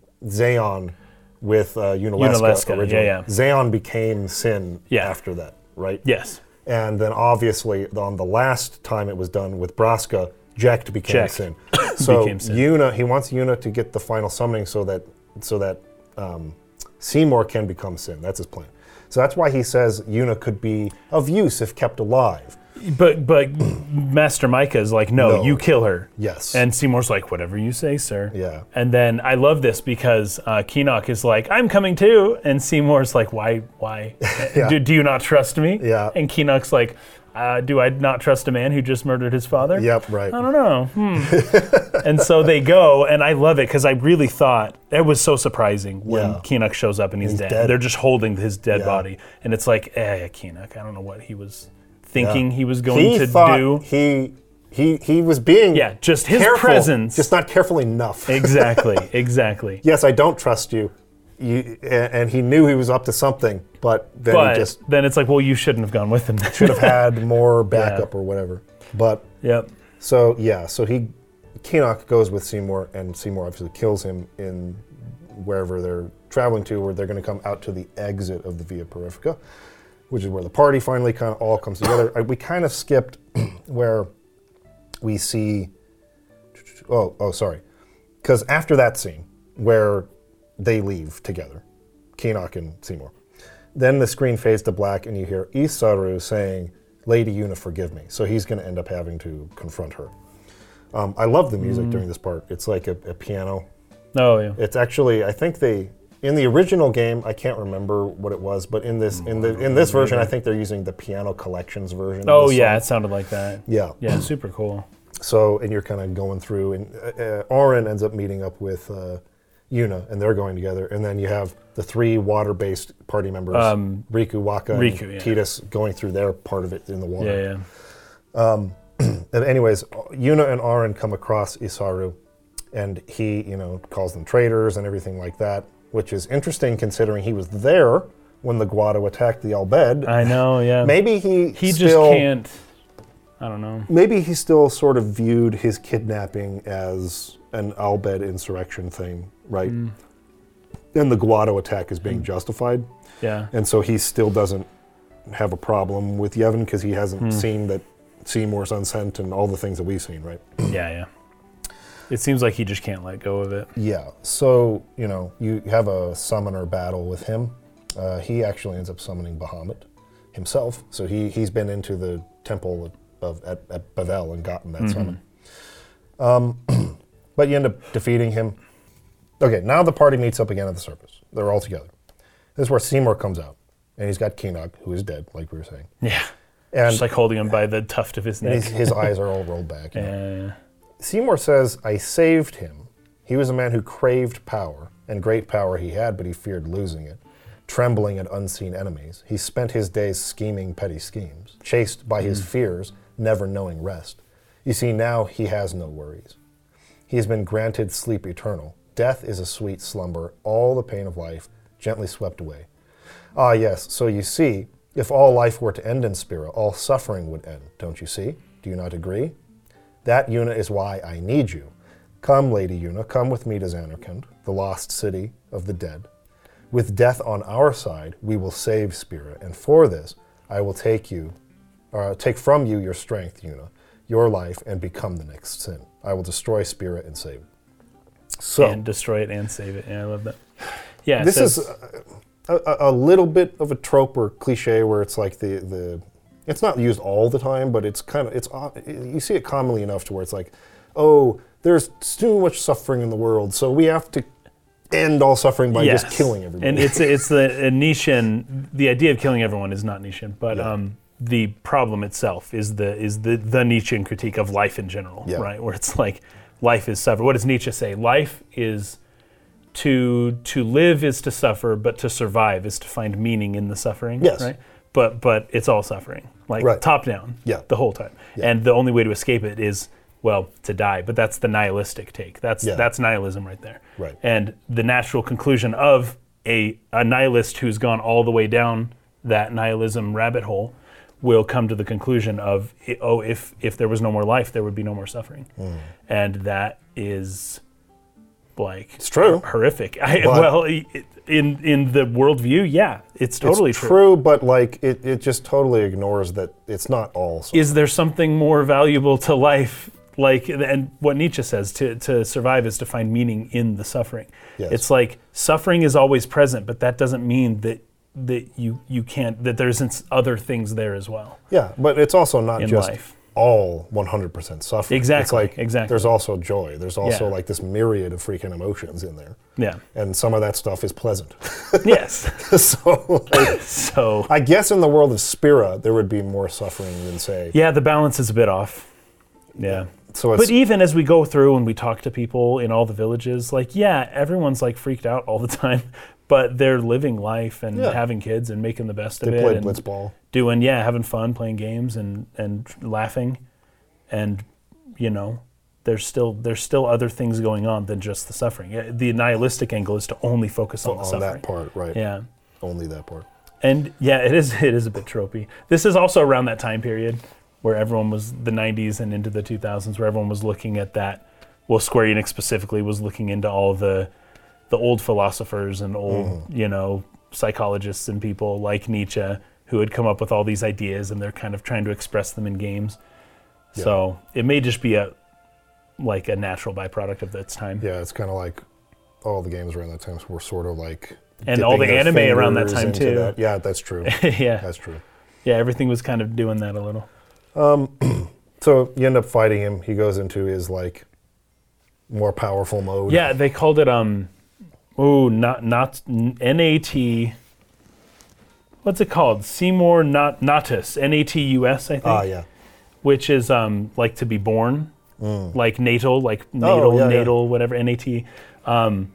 with uh, Yunalesca, Yunalesca, originally. yeah, yeah. Became Sin Yeah. after that, right? yes. And then obviously on the last time it was done with Braska, Jecht became Jecht Sin. So became Sin. Yuna, he wants Yuna to get the final summoning so that so that um, Seymour can become Sin. That's his plan. So that's why he says Yuna could be of use if kept alive. But but Master Mika is like, no, No. you kill her. Yes. And Seymour's like, whatever you say, sir. Yeah. And then I love this because uh, Kinoc is like, I'm coming too. And Seymour's like, why? Why? do, do you not trust me? Yeah. And Kinoc's like, uh, do I not trust a man who just murdered his father? Yep, right. I don't know. Hmm. and so they go, and I love it because I really thought it was so surprising when Yeah. Shows up and he's, He's dead. dead. They're just holding his dead Yeah. body, and it's like, eh, Kinoc. I don't know what he was thinking he was going he to do. he he he was being Yeah, just his careful, presence. just not careful enough. exactly, exactly. yes, I don't trust you. You and, he knew he was up to something, but then But he just then it's like, well, you shouldn't have gone with him. should have had more backup or whatever. But yep. so yeah, so he Kinoc goes with Seymour, and Seymour obviously kills him in wherever they're traveling to, where they're going to come out to the exit of the Via Purifica, which is where the party finally kind of all comes together. I, we kind of skipped where we see. Oh, oh, sorry, because after that scene where they leave together, Kinoc and Seymour, then the screen fades to black, and you hear Isaaru saying, "Lady Yuna, forgive me." So he's going to end up having to confront her. Um, I love the music during this part. It's like a, a piano. Oh yeah. It's actually, I think they in the original game, I can't remember what it was, but in this in the in this version, I think they're using the piano collections version. of Oh this yeah, song. it sounded like that. yeah, Yeah, super cool. So and you're kind of going through, and uh, uh, Auron ends up meeting up with uh, Yuna, and they're going together. And then you have the three water-based party members, Um, Rikku, Wakka, Rikku, and yeah. Tidus, going through their part of it in the water. Yeah, yeah. And anyways, Yuna and Auron come across Isaaru, and he, you know, calls them traitors and everything like that, which is interesting considering he was there when the Guado attacked the Al Bhed. I know. Yeah. maybe he he just can't. I don't know. Maybe he still sort of viewed his kidnapping as an Al Bhed insurrection thing, right? Mm. And the Guado attack is being justified, Yeah. and so he still doesn't have a problem with Yevon because he hasn't Hmm. seen that Seymour's unsent and all the things that we've seen, right? Yeah, yeah. It seems like he just can't let go of it. Yeah. So, you know, you have a summoner battle with him. Uh, he actually ends up summoning Bahamut himself. So he, he's been into the temple of, at, at Bevelle and gotten that summon. Um, but you end up defeating him. Okay, now the party meets up again at the surface. They're all together. This is where Seymour comes out. And he's got Kinoc, who is dead, like we were saying. Yeah. And Just like holding him by the tuft of his his, neck. his eyes are all rolled back. you know. Yeah. Seymour says, I saved him. He was a man who craved power, and great power he had, but he feared losing it. Trembling at unseen enemies, he spent his days scheming petty schemes, chased by his hmm. fears, never knowing rest. You see, now he has no worries. He has been granted sleep eternal. Death is a sweet slumber, all the pain of life gently swept away. Ah, yes, so you see, if all life were to end in Spira, all suffering would end, don't you see? Do you not agree? That, Yuna, is why I need you. Come, Lady Yuna, come with me to Zanarkand, the lost city of the dead. With death on our side, we will save Spira, and for this, I will take you, uh, take from you your strength, Yuna, your life, and become the next sin. I will destroy Spira and save it. So, And destroy it and save it. Yeah, I love that. Yeah. this is a, a, a little bit of a trope or cliche where it's like the the it's not used all the time, but it's kind of it's o- you see it commonly enough to where it's like, oh, there's too much suffering in the world, so we have to end all suffering by just killing everybody. And it's it's the a Nietzschean. The idea of killing everyone is not Nietzschean, but Yeah. um, the problem itself is the is the the Nietzschean critique of life in general, Yeah. right? Where it's like life is suffer. What does Nietzsche say? Life is to to live is to suffer, but to survive is to find meaning in the suffering. Yes. Right. But but it's all suffering, like Right. top down. Yeah. The whole time. Yeah. And the only way to escape it is well to die. But that's the nihilistic take. That's Yeah. that's nihilism right there. Right. And the natural conclusion of a, a nihilist who's gone all the way down that nihilism rabbit hole will come to the conclusion of oh if if there was no more life there would be no more suffering Hmm. and that is like It's true. horrific I, well in in the worldview yeah it's totally it's true. true, but like it, it just totally ignores that it's not all. suffering. is there something more valuable to life like and what nietzsche says to, to survive is to find meaning in the suffering Yes. it's like suffering is always present but that doesn't mean that that you you can't that there isn't other things there as well Yeah, but it's also not in just life. all 100% suffering. Exactly. It's like exactly. there's also joy. There's also Yeah. like this myriad of freaking emotions in there. yeah And some of that stuff is pleasant. yes so like, so I guess in the world of Spira, there would be more suffering than say. yeah the balance is a bit off yeah So it's but even as we go through and we talk to people in all the villages like yeah everyone's like freaked out all the time but they're living life and Yeah. having kids and making the best they of it played and blitzball. doing yeah having fun playing games and and laughing and you know there's still there's still other things going on than just the suffering the nihilistic angle is to only focus on the on suffering that part, right? yeah Only that part. and yeah it is it is a bit tropey this is also around that time period where everyone was the 90s and into the 2000s where everyone was looking at that well square enix specifically was looking into all the the old philosophers and old Mm-hmm. you know psychologists and people like nietzsche who had come up with all these ideas and they're kind of trying to express them in games Yeah. so it may just be a like a natural byproduct of its time Yeah, it's kind of like all the games around that time were sort of like. And all the anime around that time, too. that. Yeah, that's true. yeah that's true. yeah everything was kind of doing that a little Um, So you end up fighting him. He goes into his like more powerful mode. Yeah, they called it um, oh, not not N A T. What's it called? Seymour not natus N A T U S I think. Ah, yeah. Which is um like to be born, like natal, like natal, Mm. Oh, yeah, yeah. natal, whatever N A T. Um,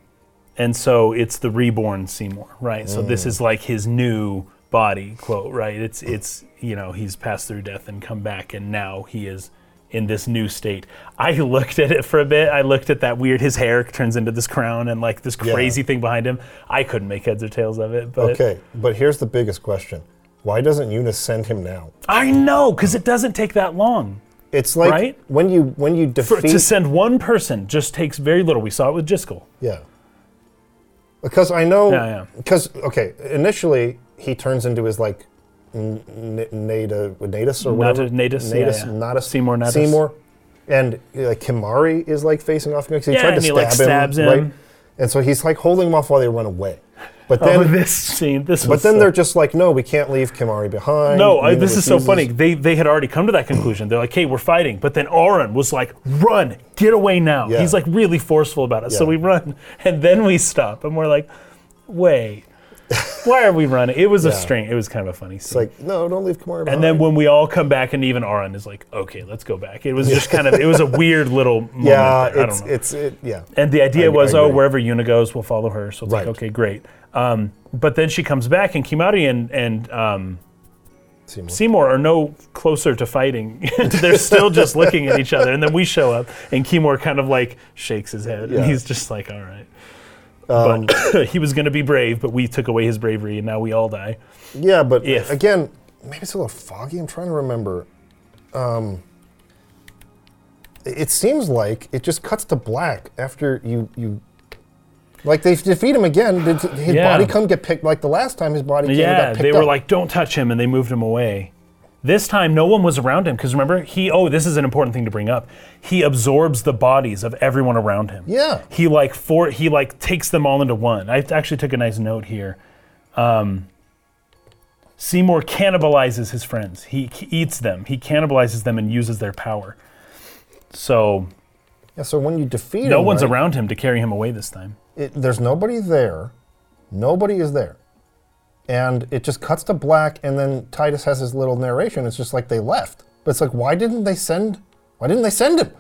and so it's the reborn Seymour, right? So this Mm. is like his new body, quote, right? It's it's you know he's passed through death and come back, and now he is in this new state. I looked at it for a bit. I looked at that weird. His hair turns into this crown and like this Yeah. crazy thing behind him. I couldn't make heads or tails of it, but Okay, but here's the biggest question: Why doesn't Eunice send him now? I know because it doesn't take that long. It's like Right? when you when you For, defeat to send one person just takes very little. We saw it with Jyscal. Yeah. Because I know. Yeah, yeah. Because okay, initially he turns into his like Nada Natus or whatever. Natus, yeah, Natus, yeah. Natus, Seymour Natus. Seymour, and like Kimahri is like facing off because he Yeah, tried to and he, stab like, stabs him, him. right? And so he's like holding him off while they run away. But Oh, then, this scene. This. but then so- they're just like, no, we can't leave Kimahri behind. No, I, this is so funny. They they had already come to that conclusion. They're like, "Hey, we're fighting," but then Auron was like, "Run, get away now." Yeah. He's like really forceful about it. So we run, and then we stop, and we're like, "Wait, why are we running?" It was a Yeah. strange. It was kind of a funny scene. It's like, no, don't leave Kimahri behind. and then when we all come back, and even Auron is like, "Okay, let's go back." It was just kind of. It was a weird little moment. yeah, there. I it's don't know. it's it, yeah. And the idea I- was, I oh, agree. wherever Yuna goes, we'll follow her. So it's Right. like, okay, great. Um, but then she comes back, and Kimahri and and um, Seymour. Seymour are no closer to fighting. They're still just looking at each other. And then we show up, and Kimahri kind of like shakes his head, Yeah. and he's just like, "All right." Um, but he was going to be brave, but we took away his bravery, and now we all die. Yeah, but If. again, maybe it's a little foggy. I'm trying to remember. Um, it seems like it just cuts to black after you you. Like they defeat him again. Did his Yeah. body come get picked? Like the last time, his body came and Yeah, got picked they were up. like, "Don't touch him," and they moved him away. This time, no one was around him because remember, he. Oh, this is an important thing to bring up. He absorbs the bodies of everyone around him. Yeah. He like for he like takes them all into one. I actually took a nice note here. Um, Seymour cannibalizes his friends. He, eats them. He cannibalizes them and uses their power. So yeah. So when you defeat him. no him, one's right, around him to carry him away this time. it, there's nobody there. Nobody is there. And it just cuts to black, and then Tidus has his little narration. It's just like they left. But it's like, why didn't they send? Why didn't they send him?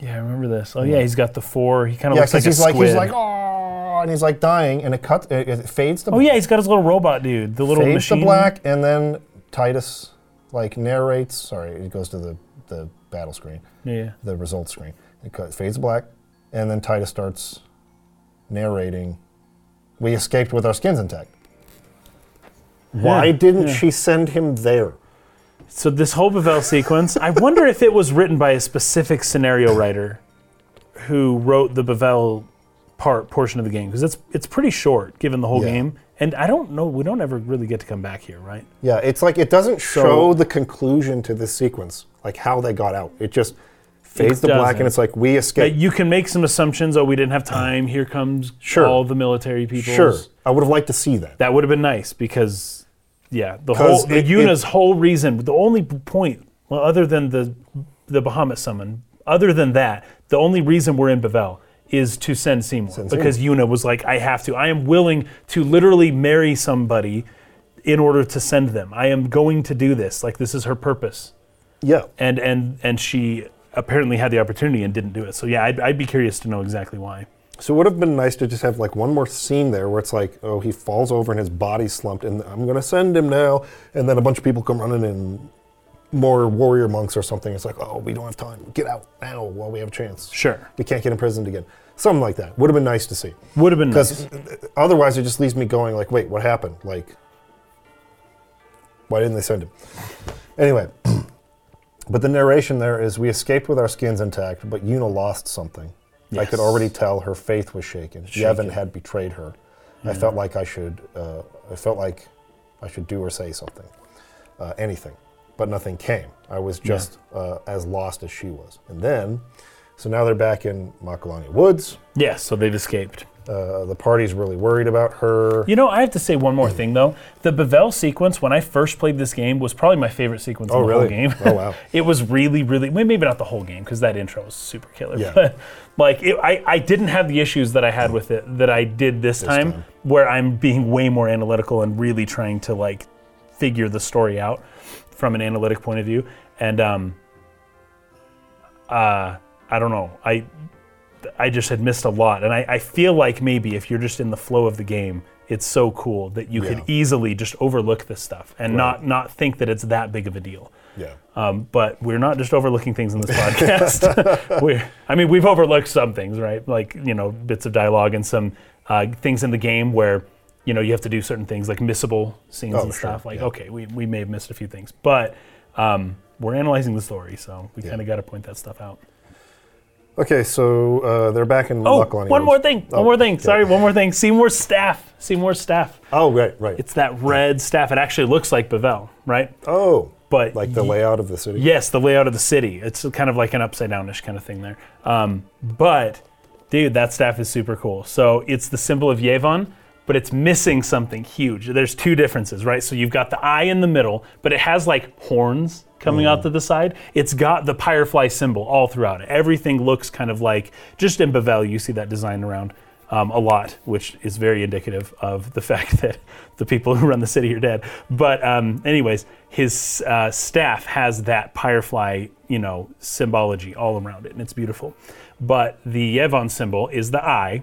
Yeah, I remember this. Oh yeah, he's got the four. He kind of Yeah, looks like because a he's like he's like oh, and he's like dying, and it cuts. It, it fades to black. oh yeah, he's got his little robot dude, the little fades machine. to black, and then Tidus like narrates. Sorry, it goes to the the battle screen, Yeah. the results screen. It cut, fades to black, and then Tidus starts narrating. We escaped with our skins intact. Why didn't she send him there? So this whole Bevelle sequence, I wonder if it was written by a specific scenario writer who wrote the Bevelle part portion of the game because it's it's pretty short given the whole Yeah. game. And I don't know, we don't ever really get to come back here, right? Yeah, it's like it doesn't show the conclusion to this sequence, like how they got out. It just fades to black, and it's like we escape. you can make some assumptions. Oh, we didn't have time. Here comes Sure. all the military people. Sure, I would have liked to see that. That would have been nice because, yeah, the whole the it- Yuna's whole reason, the only point, well, other than the the Bahamut summon, other than that, the only reason we're in Bevelle is to send Seymour because Yuna was like, I have to. I am willing to literally marry somebody in order to send them. I am going to do this. Like this is her purpose, Yeah, and and and she apparently had the opportunity and didn't do it. So yeah, I'd, I'd be curious to know exactly why. So it would have been nice to just have like one more scene there where it's like, oh, he falls over and his body's slumped, and I'm gonna send him now, and then a bunch of people come running in, more warrior monks or something. It's like, oh, we don't have time. Get out now while we have a chance. Sure, We can't get imprisoned again. Something like that would have been nice to see. would have been nice. Because otherwise, it just leaves me going like, wait, what happened? Like, why didn't they send him? Anyway, but the narration there is we escaped with our skins intact, but Yuna lost something. I could already tell her faith was shaken. Yevon had betrayed her. I felt like I should. Uh, I felt like I should do or say something, uh, anything, but nothing came. I was just uh, as lost as she was. And then, so now they're back in Macalania Woods. Yes, so they've escaped. Uh, the party's really worried about her. You know, I have to say one more thing though. The Bevelle sequence when I first played this game was probably my favorite sequence Oh, in the whole game. Oh, wow. it was really, really well, maybe not the whole game because that intro was super killer. Yeah. But like, it, I I didn't have the issues that I had with it that I did this, time, time. where I'm being way more analytical and really trying to like figure the story out from an analytic point of view. And um, uh, I don't know, I I just had missed a lot. And I, I feel like maybe if you're just in the flow of the game, it's so cool that you could easily just overlook this stuff and not not think that it's that big of a deal. Yeah. Um, but we're not just overlooking things in this podcast. we I mean, we've overlooked some things, right? Like you know, bits of dialogue and some uh, things in the game where you know you have to do certain things, like missable scenes Oh, and sure, stuff. Like, yeah. okay, we, we may have missed a few things, but um, we're analyzing the story, so we Yeah. kind of got to point that stuff out. Okay, so uh, they're back in Oh, Macalania one more thing. Oh, one more thing. okay. Sorry, one more thing. Seymour's staff. Seymour's staff. Oh, right, right. It's that red staff. It actually looks like Bevelle, right? oh, But like the ye- layout of the city. Yes, the layout of the city. It's kind of like an upside downish kind of thing there. Um, but, dude, that staff is super cool. So it's the symbol of Yevon, but it's missing something huge. There's two differences, right? So you've got the eye in the middle, but it has like horns coming out to the side. It's got the Firefly symbol all throughout it. Everything looks kind of like, just in Bevelle, you see that design around. Um, a lot, which is very indicative of the fact that the people who run the city are dead. But um, anyways, his uh, staff has that Firefly, you know, symbology all around it, and it's beautiful. But the Yevon symbol is the eye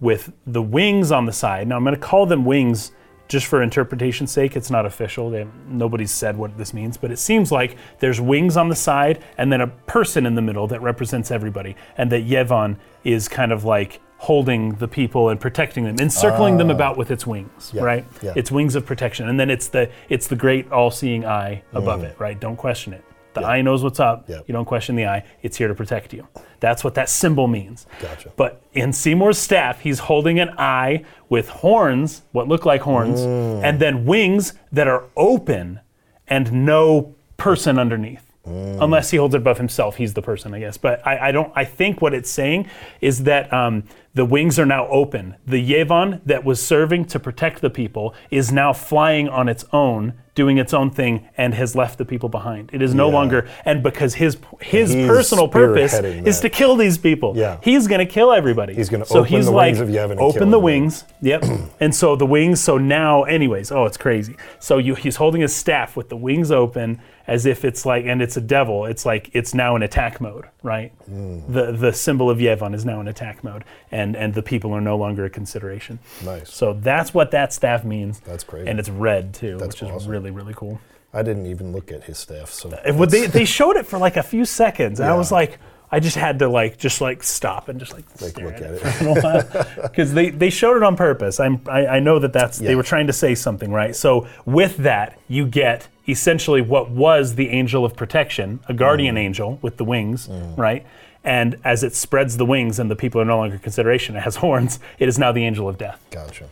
with the wings on the side. Now I'm going to call them wings just for interpretation's sake. It's not official. They, nobody's said what this means, but it seems like there's wings on the side and then a person in the middle that represents everybody, and that Yevon is kind of like holding the people and protecting them, encircling them ah. about with its wings, Yeah, right? yeah. It's wings of protection, and then it's the it's the great all-seeing eye above mm. it, right? Don't question it. The eye knows what's up. Yeah. You don't question the eye. It's here to protect you. That's what that symbol means. Gotcha. But in Seymour's staff, he's holding an eye with horns, what look like horns, Mm. and then wings that are open and no person underneath. Mm. Unless he holds it above himself, he's the person, I guess. But I, I don't. I think what it's saying is that um, the wings are now open. The Yevon that was serving to protect the people is now flying on its own, doing its own thing, and has left the people behind. It is no Yeah. longer, and because his his He's personal purpose spearheading is to kill these people. Yeah. He's going to kill everybody. He's gonna so open he's the like, wings of Yevon and open the everybody. wings. Yep. and so the wings. So now, anyways, oh, it's crazy. So you, he's holding his staff with the wings open, as if it's like, and it's a devil. It's like it's now in attack mode, right? Mm. The the symbol of Yevon is now in attack mode, and and and the people are no longer a consideration. Nice. So that's what that staff means. That's great. And it's red too, That's which is really really cool. I didn't even look at his staff, so when they they showed it for like a few seconds, and I was like, I just had to like just like stop and just like, Like, stare look at it it. for a while because they they showed it on purpose. I'm I, I know that that's they were trying to say something, right? So with that, you get essentially what was the angel of protection, a guardian Mm. angel with the wings, right? And as it spreads the wings and the people are no longer consideration, it has horns. It is now the angel of death. gotcha.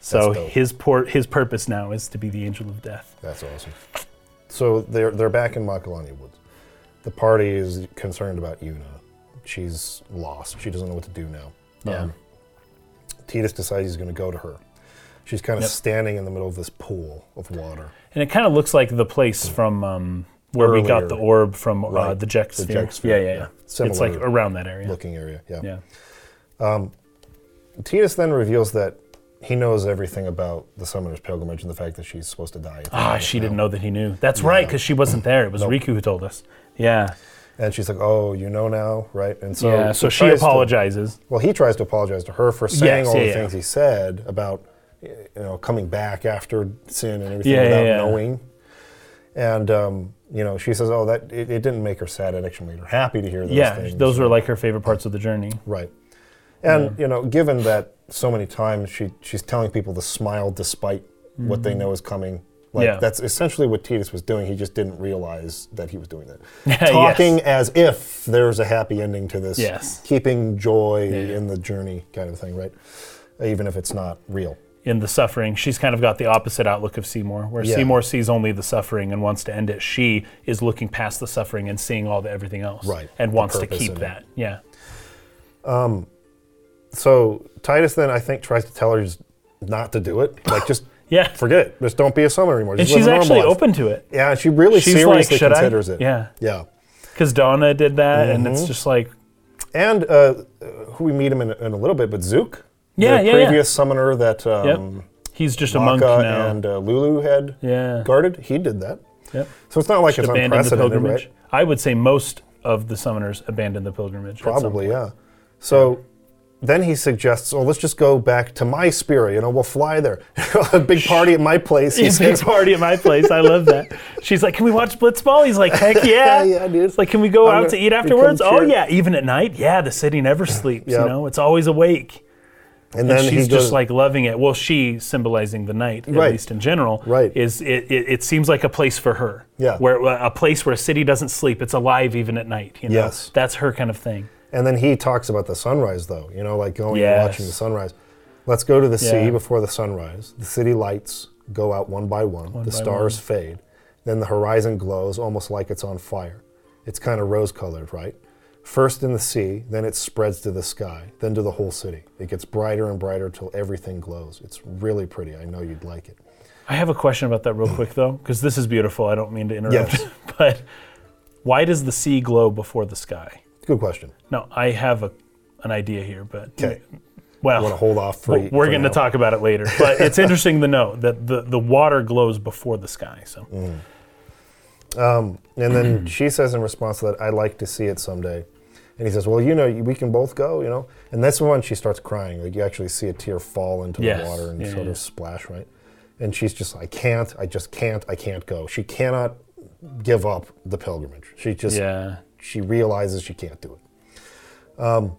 So his por- his purpose now is to be the angel of death. That's awesome. So they're they're back in Macalania Woods. The party is concerned about Yuna. She's lost. She doesn't know what to do now. Yeah. Tidus decides he's going to go to her. She's kind of Yep. standing in the middle of this pool of water. And it kind of looks like the place from um, where we got the orb from uh, Right. the Jecht The sphere. Jecht sphere, Yeah, yeah, yeah. yeah. It's like around that area. Looking area, yeah. Yeah. Tidus then reveals that he knows everything about the Summoner's Pilgrimage and the fact that she's supposed to die. Ah, she didn't know that he knew. That's right, because she wasn't there. It was Rikku who told us. Yeah. And she's like, "Oh, you know now, right?" And so, yeah. So she tries to- apologizes. well, he tries to apologize to her for saying Yes, all yeah, the yeah. things he said about, you know, coming back after sin and everything Yeah, yeah, without yeah. knowing. And um, you know, she says, "Oh, that it, it didn't make her sad. It actually made her happy to hear those yeah. things." Those were like her favorite parts of the journey. right. And you know, given that so many times she she's telling people to smile despite what they know is coming. Like Mm-hmm. Yeah. that's essentially what Tidus was doing. He just didn't realize that he was doing that. Yes. Talking as if there's a happy ending to this. Yes. Keeping joy Yeah. in the journey kind of thing, right? Even if it's not real. In the suffering, she's kind of got the opposite outlook of Seymour, where Yeah. Seymour sees only the suffering and wants to end it. She is looking past the suffering and seeing all the everything else, Right. And wants to keep in it. that. Yeah. So Tidus then I think tries to tell her not to do it. Like just Yeah. forget it. Just don't be a summer anymore. And Just live she's actually life. open to it. Yeah, she really She's seriously like, considers I? it. Yeah. Yeah. Because Dona did that, and Mm-hmm. it's just like, And uh, who we meet him in, in a little bit, but Zuke, Yeah, the yeah, yeah. previous summoner that um, he's just a monk now. and uh, Lulu had yeah. guarded, he did that. Yep. So it's not like it's abandoned the unprecedented, pilgrimage. right? I would say most of the summoners abandoned the pilgrimage. Probably, yeah. So then he suggests, oh, let's just go back to my spirit. You know, we'll fly there. a big party at my place. He He's big party at my place. I love that. She's like, "Can we watch Blitzball?" He's like, "Heck yeah!" Yeah, dude. It's like, "Can we go I'm out gonna eat afterwards?" Oh yeah, even at night. Yeah, the city never sleeps. Yep. You know, it's always awake. And And then she's goes, just like loving it. Well, she symbolizing the night, at Right. least in general. Right. Is it, it? It seems like a place for her. Yeah. Where uh, a place where a city doesn't sleep. It's alive even at night. You know? Yes. That's her kind of thing. And then he talks about the sunrise, though, you know, like going and watching the sunrise. Let's go to the sea Yeah. before the sunrise. The city lights go out one by one, the by stars fade. Then the horizon glows almost like it's on fire. It's kind of rose colored, right? First in the sea, then it spreads to the sky, then to the whole city. It gets brighter and brighter till everything glows. It's really pretty. I know you'd like it. I have a question about that real quick though, because this is beautiful. I don't mean to interrupt, Yes. but why does the sea glow before the sky? Good question. No, I have a, an idea here, but Okay. well, I want to hold off for we're for going to talk about it later. But it's interesting to know that the, the water glows before the sky. So Mm. And then she says in response to that, I'd like to see it someday. And he says, Well, you know, we can both go, you know? And that's when she starts crying. Like, you actually see a tear fall into Yes. the water and Yeah, sort yeah. of splash, right? And she's just, I can't, I just can't, I can't go. She cannot give up the pilgrimage. She just, yeah, she realizes she can't do it. Um,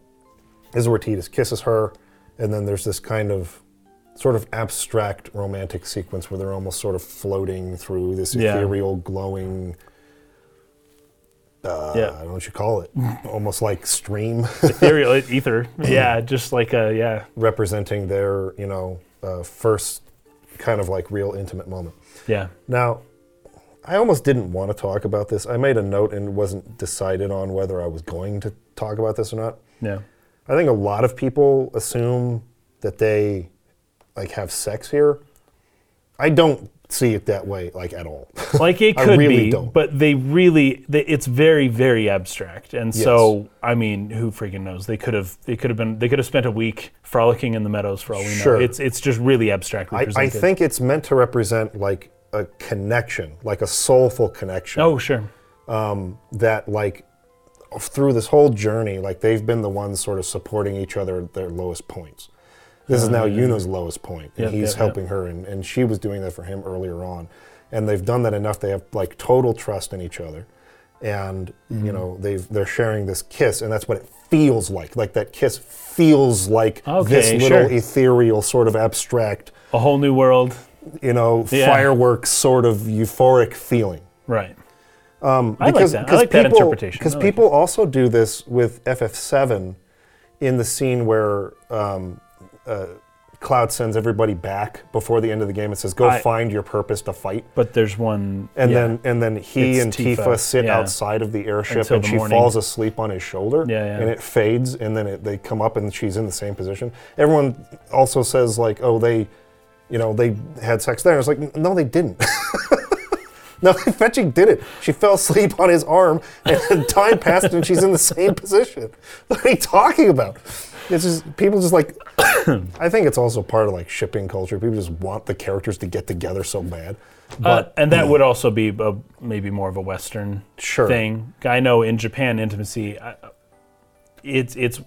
this is where Tidus kisses her, and then there's this kind of sort of abstract romantic sequence where they're almost sort of floating through this ethereal, glowing. Uh, Yeah. I don't know what you call it. almost like stream, ethereal ether. Yeah, just like a yeah, representing their, you know, uh, first kind of like real intimate moment. yeah. Now, I almost didn't want to talk about this. I made a note and wasn't decided on whether I was going to talk about this or not. Yeah. I think a lot of people assume that they like have sex here. I don't see it that way like at all. Like it could really be, don't. but they really, they, it's very, very abstract. And so, I mean, who freaking knows? They could have, they could have been, they could have spent a week frolicking in the meadows for all we know. Sure. It's, it's just really abstractly I, I presented. think it's meant to represent like a connection, like a soulful connection. Oh, sure. Um, that like through this whole journey, like they've been the ones sort of supporting each other at their lowest points. This is now Yuna's lowest point, and Uh, Yep, he's yep, helping her, and, and she was doing that for him earlier on. And they've done that enough; they have like total trust in each other, and Mm-hmm. you know they've they're sharing this kiss, and that's what it feels like. Like that kiss feels like this Okay, little sure. ethereal, sort of abstract, A whole new world. you know, Yeah. fireworks sort of euphoric feeling. Right. Um, I like because, that. I like that interpretation. Because I like people also do this with FF7 in the scene where um, uh, Cloud sends everybody back before the end of the game and says, "Go I- find your purpose to fight." But there's one. And yeah. then and then he It's and Tifa, Tifa, sit yeah. outside of the airship, Until and the she morning. falls asleep on his shoulder. Yeah, yeah. And it fades, and then it, they come up, and she's in the same position. Everyone also says like, "Oh, they, you know, they had sex there." It's like, no, they didn't. No, Fetching did it. She fell asleep on his arm, and time passed, and she's in the same position. What are you talking about? It's just people just like. I think it's also part of like shipping culture. People just want the characters to get together so bad. Uh, But and that would also be a, maybe more of a Western Sure. thing. I know in Japan, intimacy, I- it's it's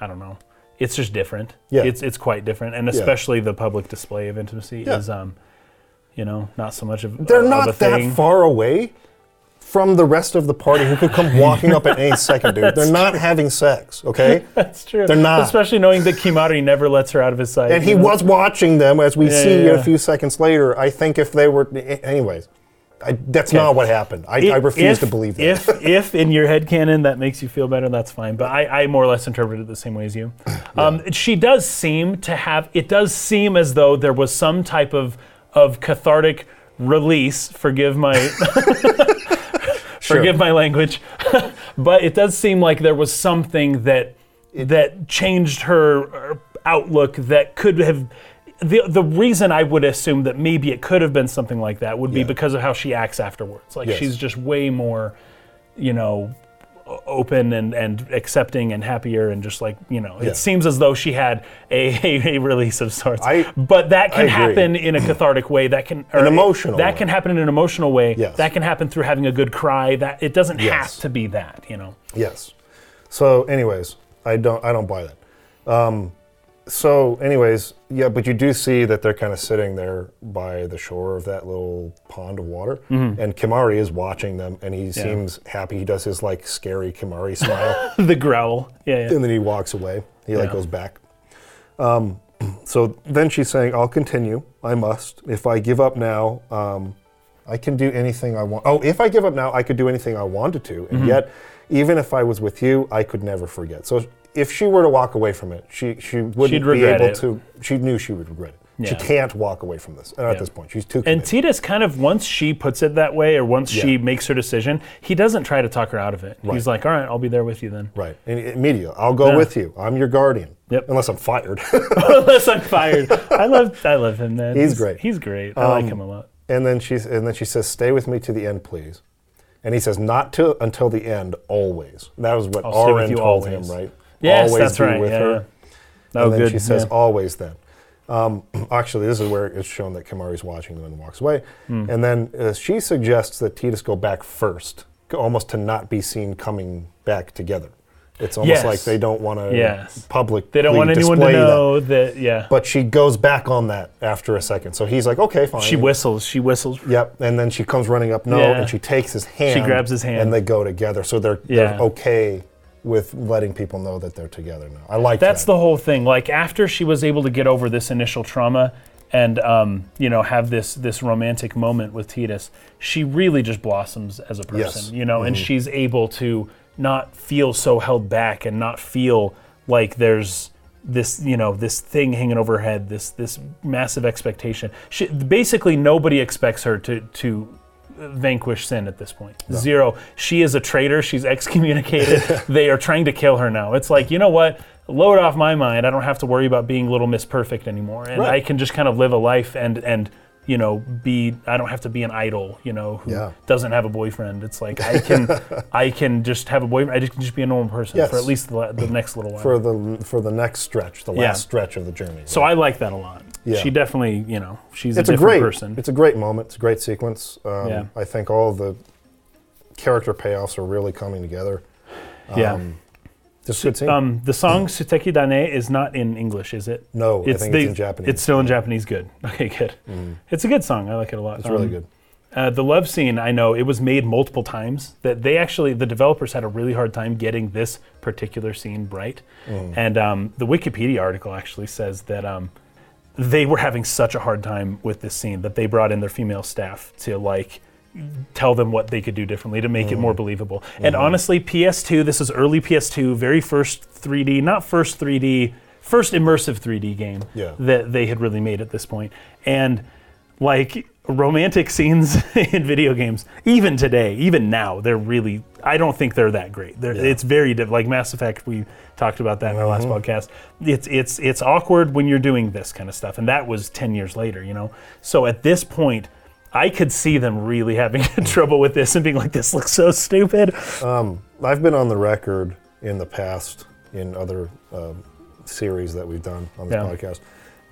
I don't know, it's just different. Yeah. it's it's quite different, and especially the public display of intimacy Yeah. is um, you know, not so much of they're of not a that thing. far away from the rest of the party who could come walking up at any second, dude. They're not having sex, okay? That's true. They're not. especially knowing that Kimahri never lets her out of his sight. And he know? was watching them, as we Yeah, see yeah, a few seconds later. I think if they were, anyways, I, that's not what happened. I, I If- refuse to believe that. If, if in your head canon that makes you feel better, that's fine. But I, I more or less interpret it the same way as you. Um, she does seem to have. It does seem as though there was some type of of cathartic release. Forgive my Sure. forgive my language, but it does seem like there was something that that changed her uh, outlook. That could have. The, the reason I would assume that maybe it could have been something like that would be Yeah. because of how she acts afterwards. Like Yes. she's just way more, you know, open and, and accepting and happier and just like you know Yeah. it seems as though she had a, a, release of sorts I- but that can happen in a cathartic way that can or An emotional that way. can happen in an emotional way Yes. that can happen through having a good cry that it doesn't Yes. have to be that you know Yes. So, anyways, I don't I don't buy that. Um, so, anyways, yeah, but you do see that they're kind of sitting there by the shore of that little pond of water, and Kimahri is watching them, and he seems happy. He does his like scary Kimahri smile, the growl. Yeah, yeah. and then he walks away. He like goes back. Um, so then she's saying, "I'll continue. I must. If I give up now, um, I can do anything I want. Oh, if I give up now, I could do anything I wanted to. Mm-hmm. And yet, even if I was with you, I could never forget. So if she were to walk away from it, she she wouldn't She'd be able it. to. She knew she would regret it. She can't walk away from this. And at Yeah. this point, she's too. And Committed. Tidus kind of once she puts it that way, or once she makes her decision, he doesn't try to talk her out of it. He's like, "All right, I'll be there with you then." right. And immediately, I'll go Yeah. with you. I'm your guardian. Yep. Unless I'm fired. Unless I'm fired. I love, I love him, man. He's great. He's great. I like um, him a lot. And then she's and then she says, "Stay with me to the end, please." And he says, "Not to until the end, always." That was what I'll stay with Aaron you told always. him, right? Yes, always that's be right. with yeah, her. yeah. Oh, and then good. she says, yeah. "Always." Then, um, actually, this is where it's shown that Kimahri's watching them and walks away. Hmm. And then uh, she suggests that Tidus go back first, almost to not be seen coming back together. It's almost Yes. like they don't want to Yes. public. They don't want anyone to know that. Yeah. But she goes back on that after a second. So he's like, "Okay, fine." she whistles. She whistles. Yep, and then she comes running up, no, Yeah. and she takes his hand. She grabs his hand. and they go together. So they're, Yeah. they're okay with letting people know that they're together now. I like that. That's that. the whole thing. Like after she was able to get over this initial trauma and um, you know have this this romantic moment with Tidus, she really just blossoms as a person. Yes. You know, and she's able to not feel so held back and not feel like there's this you know this thing hanging over her head this this massive expectation she, basically nobody expects her to to vanquish sin at this point. point zero she is a traitor she's excommunicated they are trying to kill her now it's like you know what load off my mind i don't have to worry about being little miss perfect anymore and Right. i can just kind of live a life and and you know be i don't have to be an idol you know who Yeah. doesn't have a boyfriend it's like i can i can just have a boyfriend i can just be a normal person Yes. for at least the, the next little while for the for the next stretch, the last Yeah. stretch of the journey. so i like that a lot Yeah. she definitely you know she's it's a different great person It's a great moment. It's a great sequence. Um, Yeah. I think all the character payoffs are really coming together. yeah Um, Just good scene. Um, the song Suteki da ne is not in English, is it? no, I think the- it's in Japanese. It's still in Japanese. Good. Okay, good. It's a good song. I like it a lot. It's really Um, good. Uh, the love scene, I know it was made multiple times. That they actually, the developers had a really hard time getting this particular scene right. Mm. And um, the Wikipedia article actually says that um, they were having such a hard time with this scene that they brought in their female staff to like tell them what they could do differently to make it Mm. more believable. And Mm-hmm. honestly, PS2, this is early PS2, very first 3D, not first 3D, first immersive 3D game Yeah. that they had really made at this point. And like romantic scenes in video games, even today, even now, they're really, I don't think they're that great. They're, It's very, diff- like Mass Effect, we talked about that in our last podcast. It's, it's, it's awkward when you're doing this kind of stuff. And that was 10 years later, you know? So at this point, I could see them really having trouble with this and being like, this looks so stupid. I've been on the record in the past in other um, series that we've done on this Yeah. podcast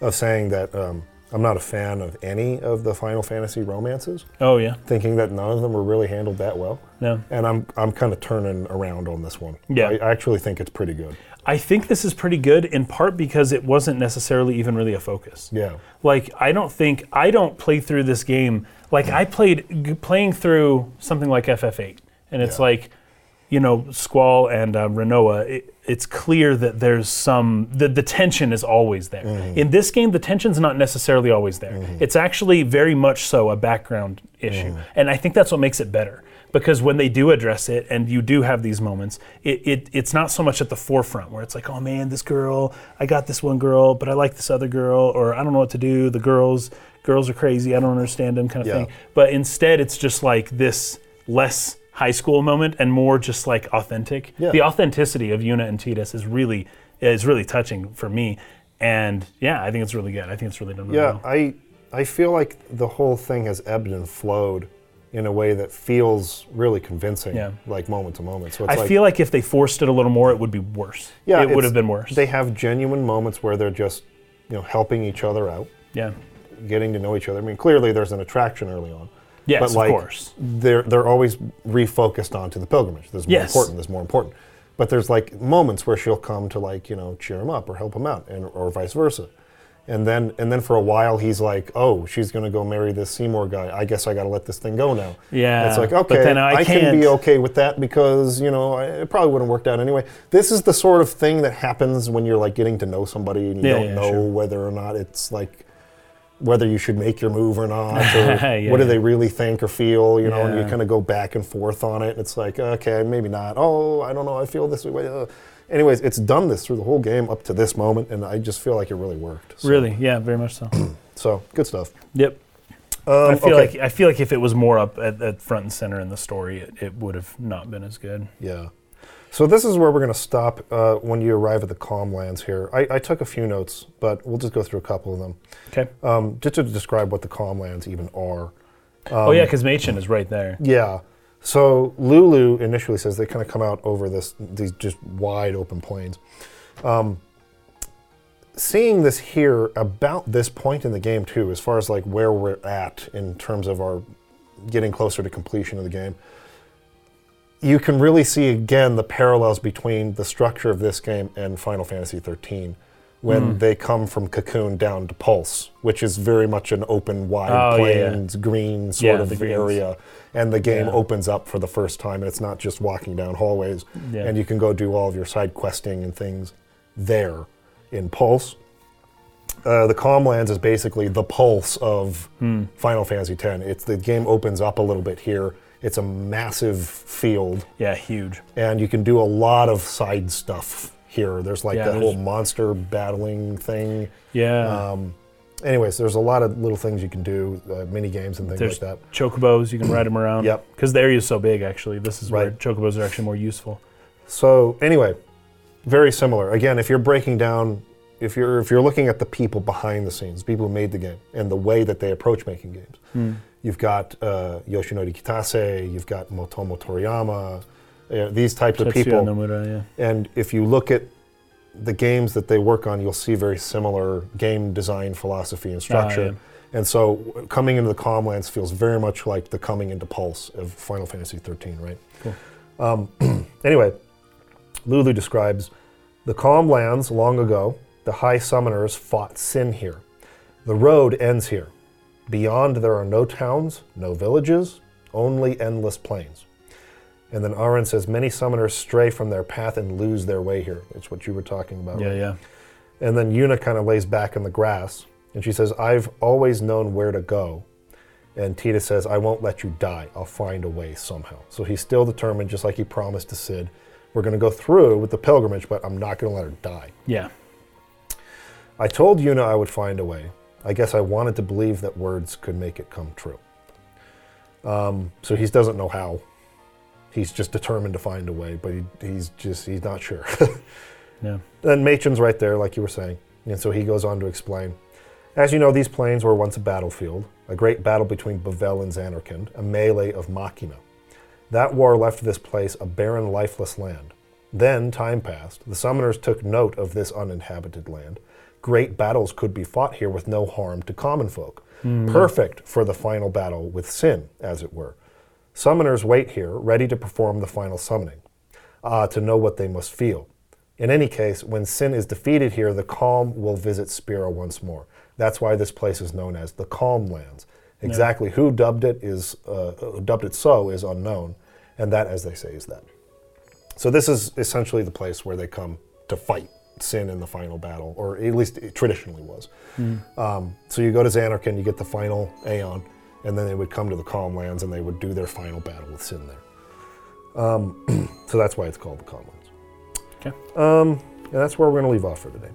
of saying that um, I'm not a fan of any of the Final Fantasy romances, Oh, yeah. thinking that none of them were really handled that well. No. And I'm I'm kind of turning around on this one. Yeah. I, I actually think it's pretty good. I think this is pretty good in part because it wasn't necessarily even really a focus. Yeah. Like I don't think I don't play through this game like I played g- playing through something like FF8, and it's Yeah. like, you know, Squall and uh, Rinoa. It, it's clear that there's some the, the tension is always there. Mm-hmm. In this game, the tension's not necessarily always there. It's actually very much so a background issue, Mm-hmm. and I think that's what makes it better. Because when they do address it, and you do have these moments, it, it it's not so much at the forefront where it's like, oh man, this girl, I got this one girl, but I like this other girl, or I don't know what to do. The girls, girls are crazy. I don't understand them, kind of Yeah. thing. But instead, it's just like this less high school moment and more just like authentic. Yeah. The authenticity of Yuna and Tidus is really is really touching for me. And yeah, I think it's really good. I think it's really done really Yeah, well. I I feel like the whole thing has ebbed and flowed in a way that feels really convincing, Yeah. like moment to moment. So it's I like, feel like if they forced it a little more, it would be worse. yeah, it would have been worse. They have genuine moments where they're just, you know, helping each other out, yeah. getting to know each other. I mean, clearly there's an attraction early on. Yes, but like, of course. They're they're always refocused onto the pilgrimage. This is more Yes. important. This is more important. But there's like moments where she'll come to like you know cheer him up or help him out, and or vice versa. And then and then for a while he's like, oh, she's gonna go marry this Seymour guy. I guess I gotta let this thing go now. Yeah, it's like okay, then I can be okay with that because you know I- it probably wouldn't worked out anyway. This is the sort of thing that happens when you're like getting to know somebody and you Yeah, don't yeah, know sure. whether or not it's like whether you should make your move or not, or Yeah, what do they really think or feel, you know, and you kind of go back and forth on it. And It's like, okay, maybe not. Oh, I don't know, I feel this way. Uh. Anyways, it's done this through the whole game up to this moment, and I just feel like it really worked. So, Really? Yeah, very much so. So, good stuff. yep. Um, I feel okay. like I feel like if it was more up at, at front and center in the story, it, it would have not been as good. Yeah. So this is where we're going to stop uh, when you arrive at the calm lands here. I, I took a few notes, but we'll just go through a couple of them. Okay. Um, just to describe what the calm lands even are. oh yeah, because Maechen is right there. Yeah. So Lulu initially says they kind of come out over this these just wide open plains. Um, seeing this here about this point in the game too, as far as like where we're at in terms of our getting closer to completion of the game, you can really see again the parallels between the structure of this game and Final Fantasy 13 when they come from Cocoon down to Pulse, which is very much an open, wide Oh, yeah, yeah. plains, green sort Yeah, of area, and the game Yeah. opens up for the first time, and it's not just walking down hallways, and you can go do all of your side questing and things there in Pulse. Uh, the Calmlands is basically the pulse of Hmm. Final Fantasy X. It's the game opens up a little bit here. It's a massive field, Yeah, huge. and you can do a lot of side stuff here. There's like Yeah, that whole monster battling thing. Yeah. Um, anyways, there's a lot of little things you can do, uh, mini games and things There's like that. chocobos. You can ride them around. Yep. Because the area is so big, actually. This is where Right. chocobos are actually more useful. So anyway, very similar. Again, if you're breaking down, if you're if you're looking at the people behind the scenes, people who made the game, and the way that they approach making games, you've got uh, Yoshinori Kitase, you've got Motomu Toriyama, uh, these types of people. Nomura, yeah. And if you look at the games that they work on, you'll see very similar game design philosophy and structure. yeah. And so coming into the Calmlands feels very much like the coming into Pulse of Final Fantasy 13, right? Cool. Um, anyway, Lulu describes the Calmlands long ago, the High Summoners fought Sin here. The road ends here. Beyond there are no towns, no villages, only endless plains. And then Auron says many summoners stray from their path and lose their way here. It's what you were talking about. Yeah, right? yeah. And then Yuna kind of lays back in the grass and she says, I've always known where to go. And Tidus says, I won't let you die. I'll find a way somehow. So he's still determined, just like he promised to Sid, we're going to go through with the pilgrimage, but I'm not going to let her die. Yeah. I told Yuna I would find a way. I guess I wanted to believe that words could make it come true. Um, so he doesn't know how. He's just determined to find a way, but he, he's just, he's not sure. Yeah. Then Maechen's right there, like you were saying. And so he goes on to explain. As you know, these plains were once a battlefield, a great battle between Bevelle and Zanarkand, a melee of Machina. That war left this place a barren, lifeless land. Then time passed. The summoners took note of this uninhabited land. Great battles could be fought here with no harm to common folk. Perfect for the final battle with sin, as it were. Summoners wait here, ready to perform the final summoning. Ah, to know what they must feel. In any case, when sin is defeated here, the calm will visit Spira once more. That's why this place is known as the Calm Lands. Exactly who dubbed it is uh, who dubbed it so is unknown, and that, as they say, is that. So this is essentially the place where they come to fight sin in the final battle, or at least it traditionally was. Um, so you go to Zanarkand, you get the final Aeon, and then they would come to the Calm Lands and they would do their final battle with sin there. Um, so that's why it's called the Calm Lands. Okay. Um, and that's where we're going to leave off for today.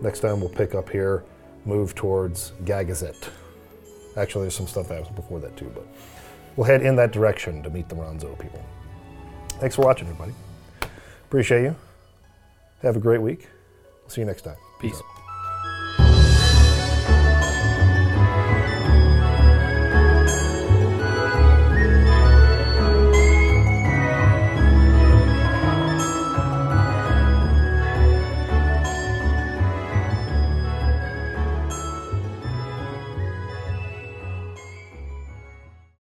Next time we'll pick up here, move towards Gagazet. Actually, there's some stuff that happens before that too, but we'll head in that direction to meet the Ronso people. Thanks for watching, everybody. Appreciate you. Have a great week. See you next time. Peace.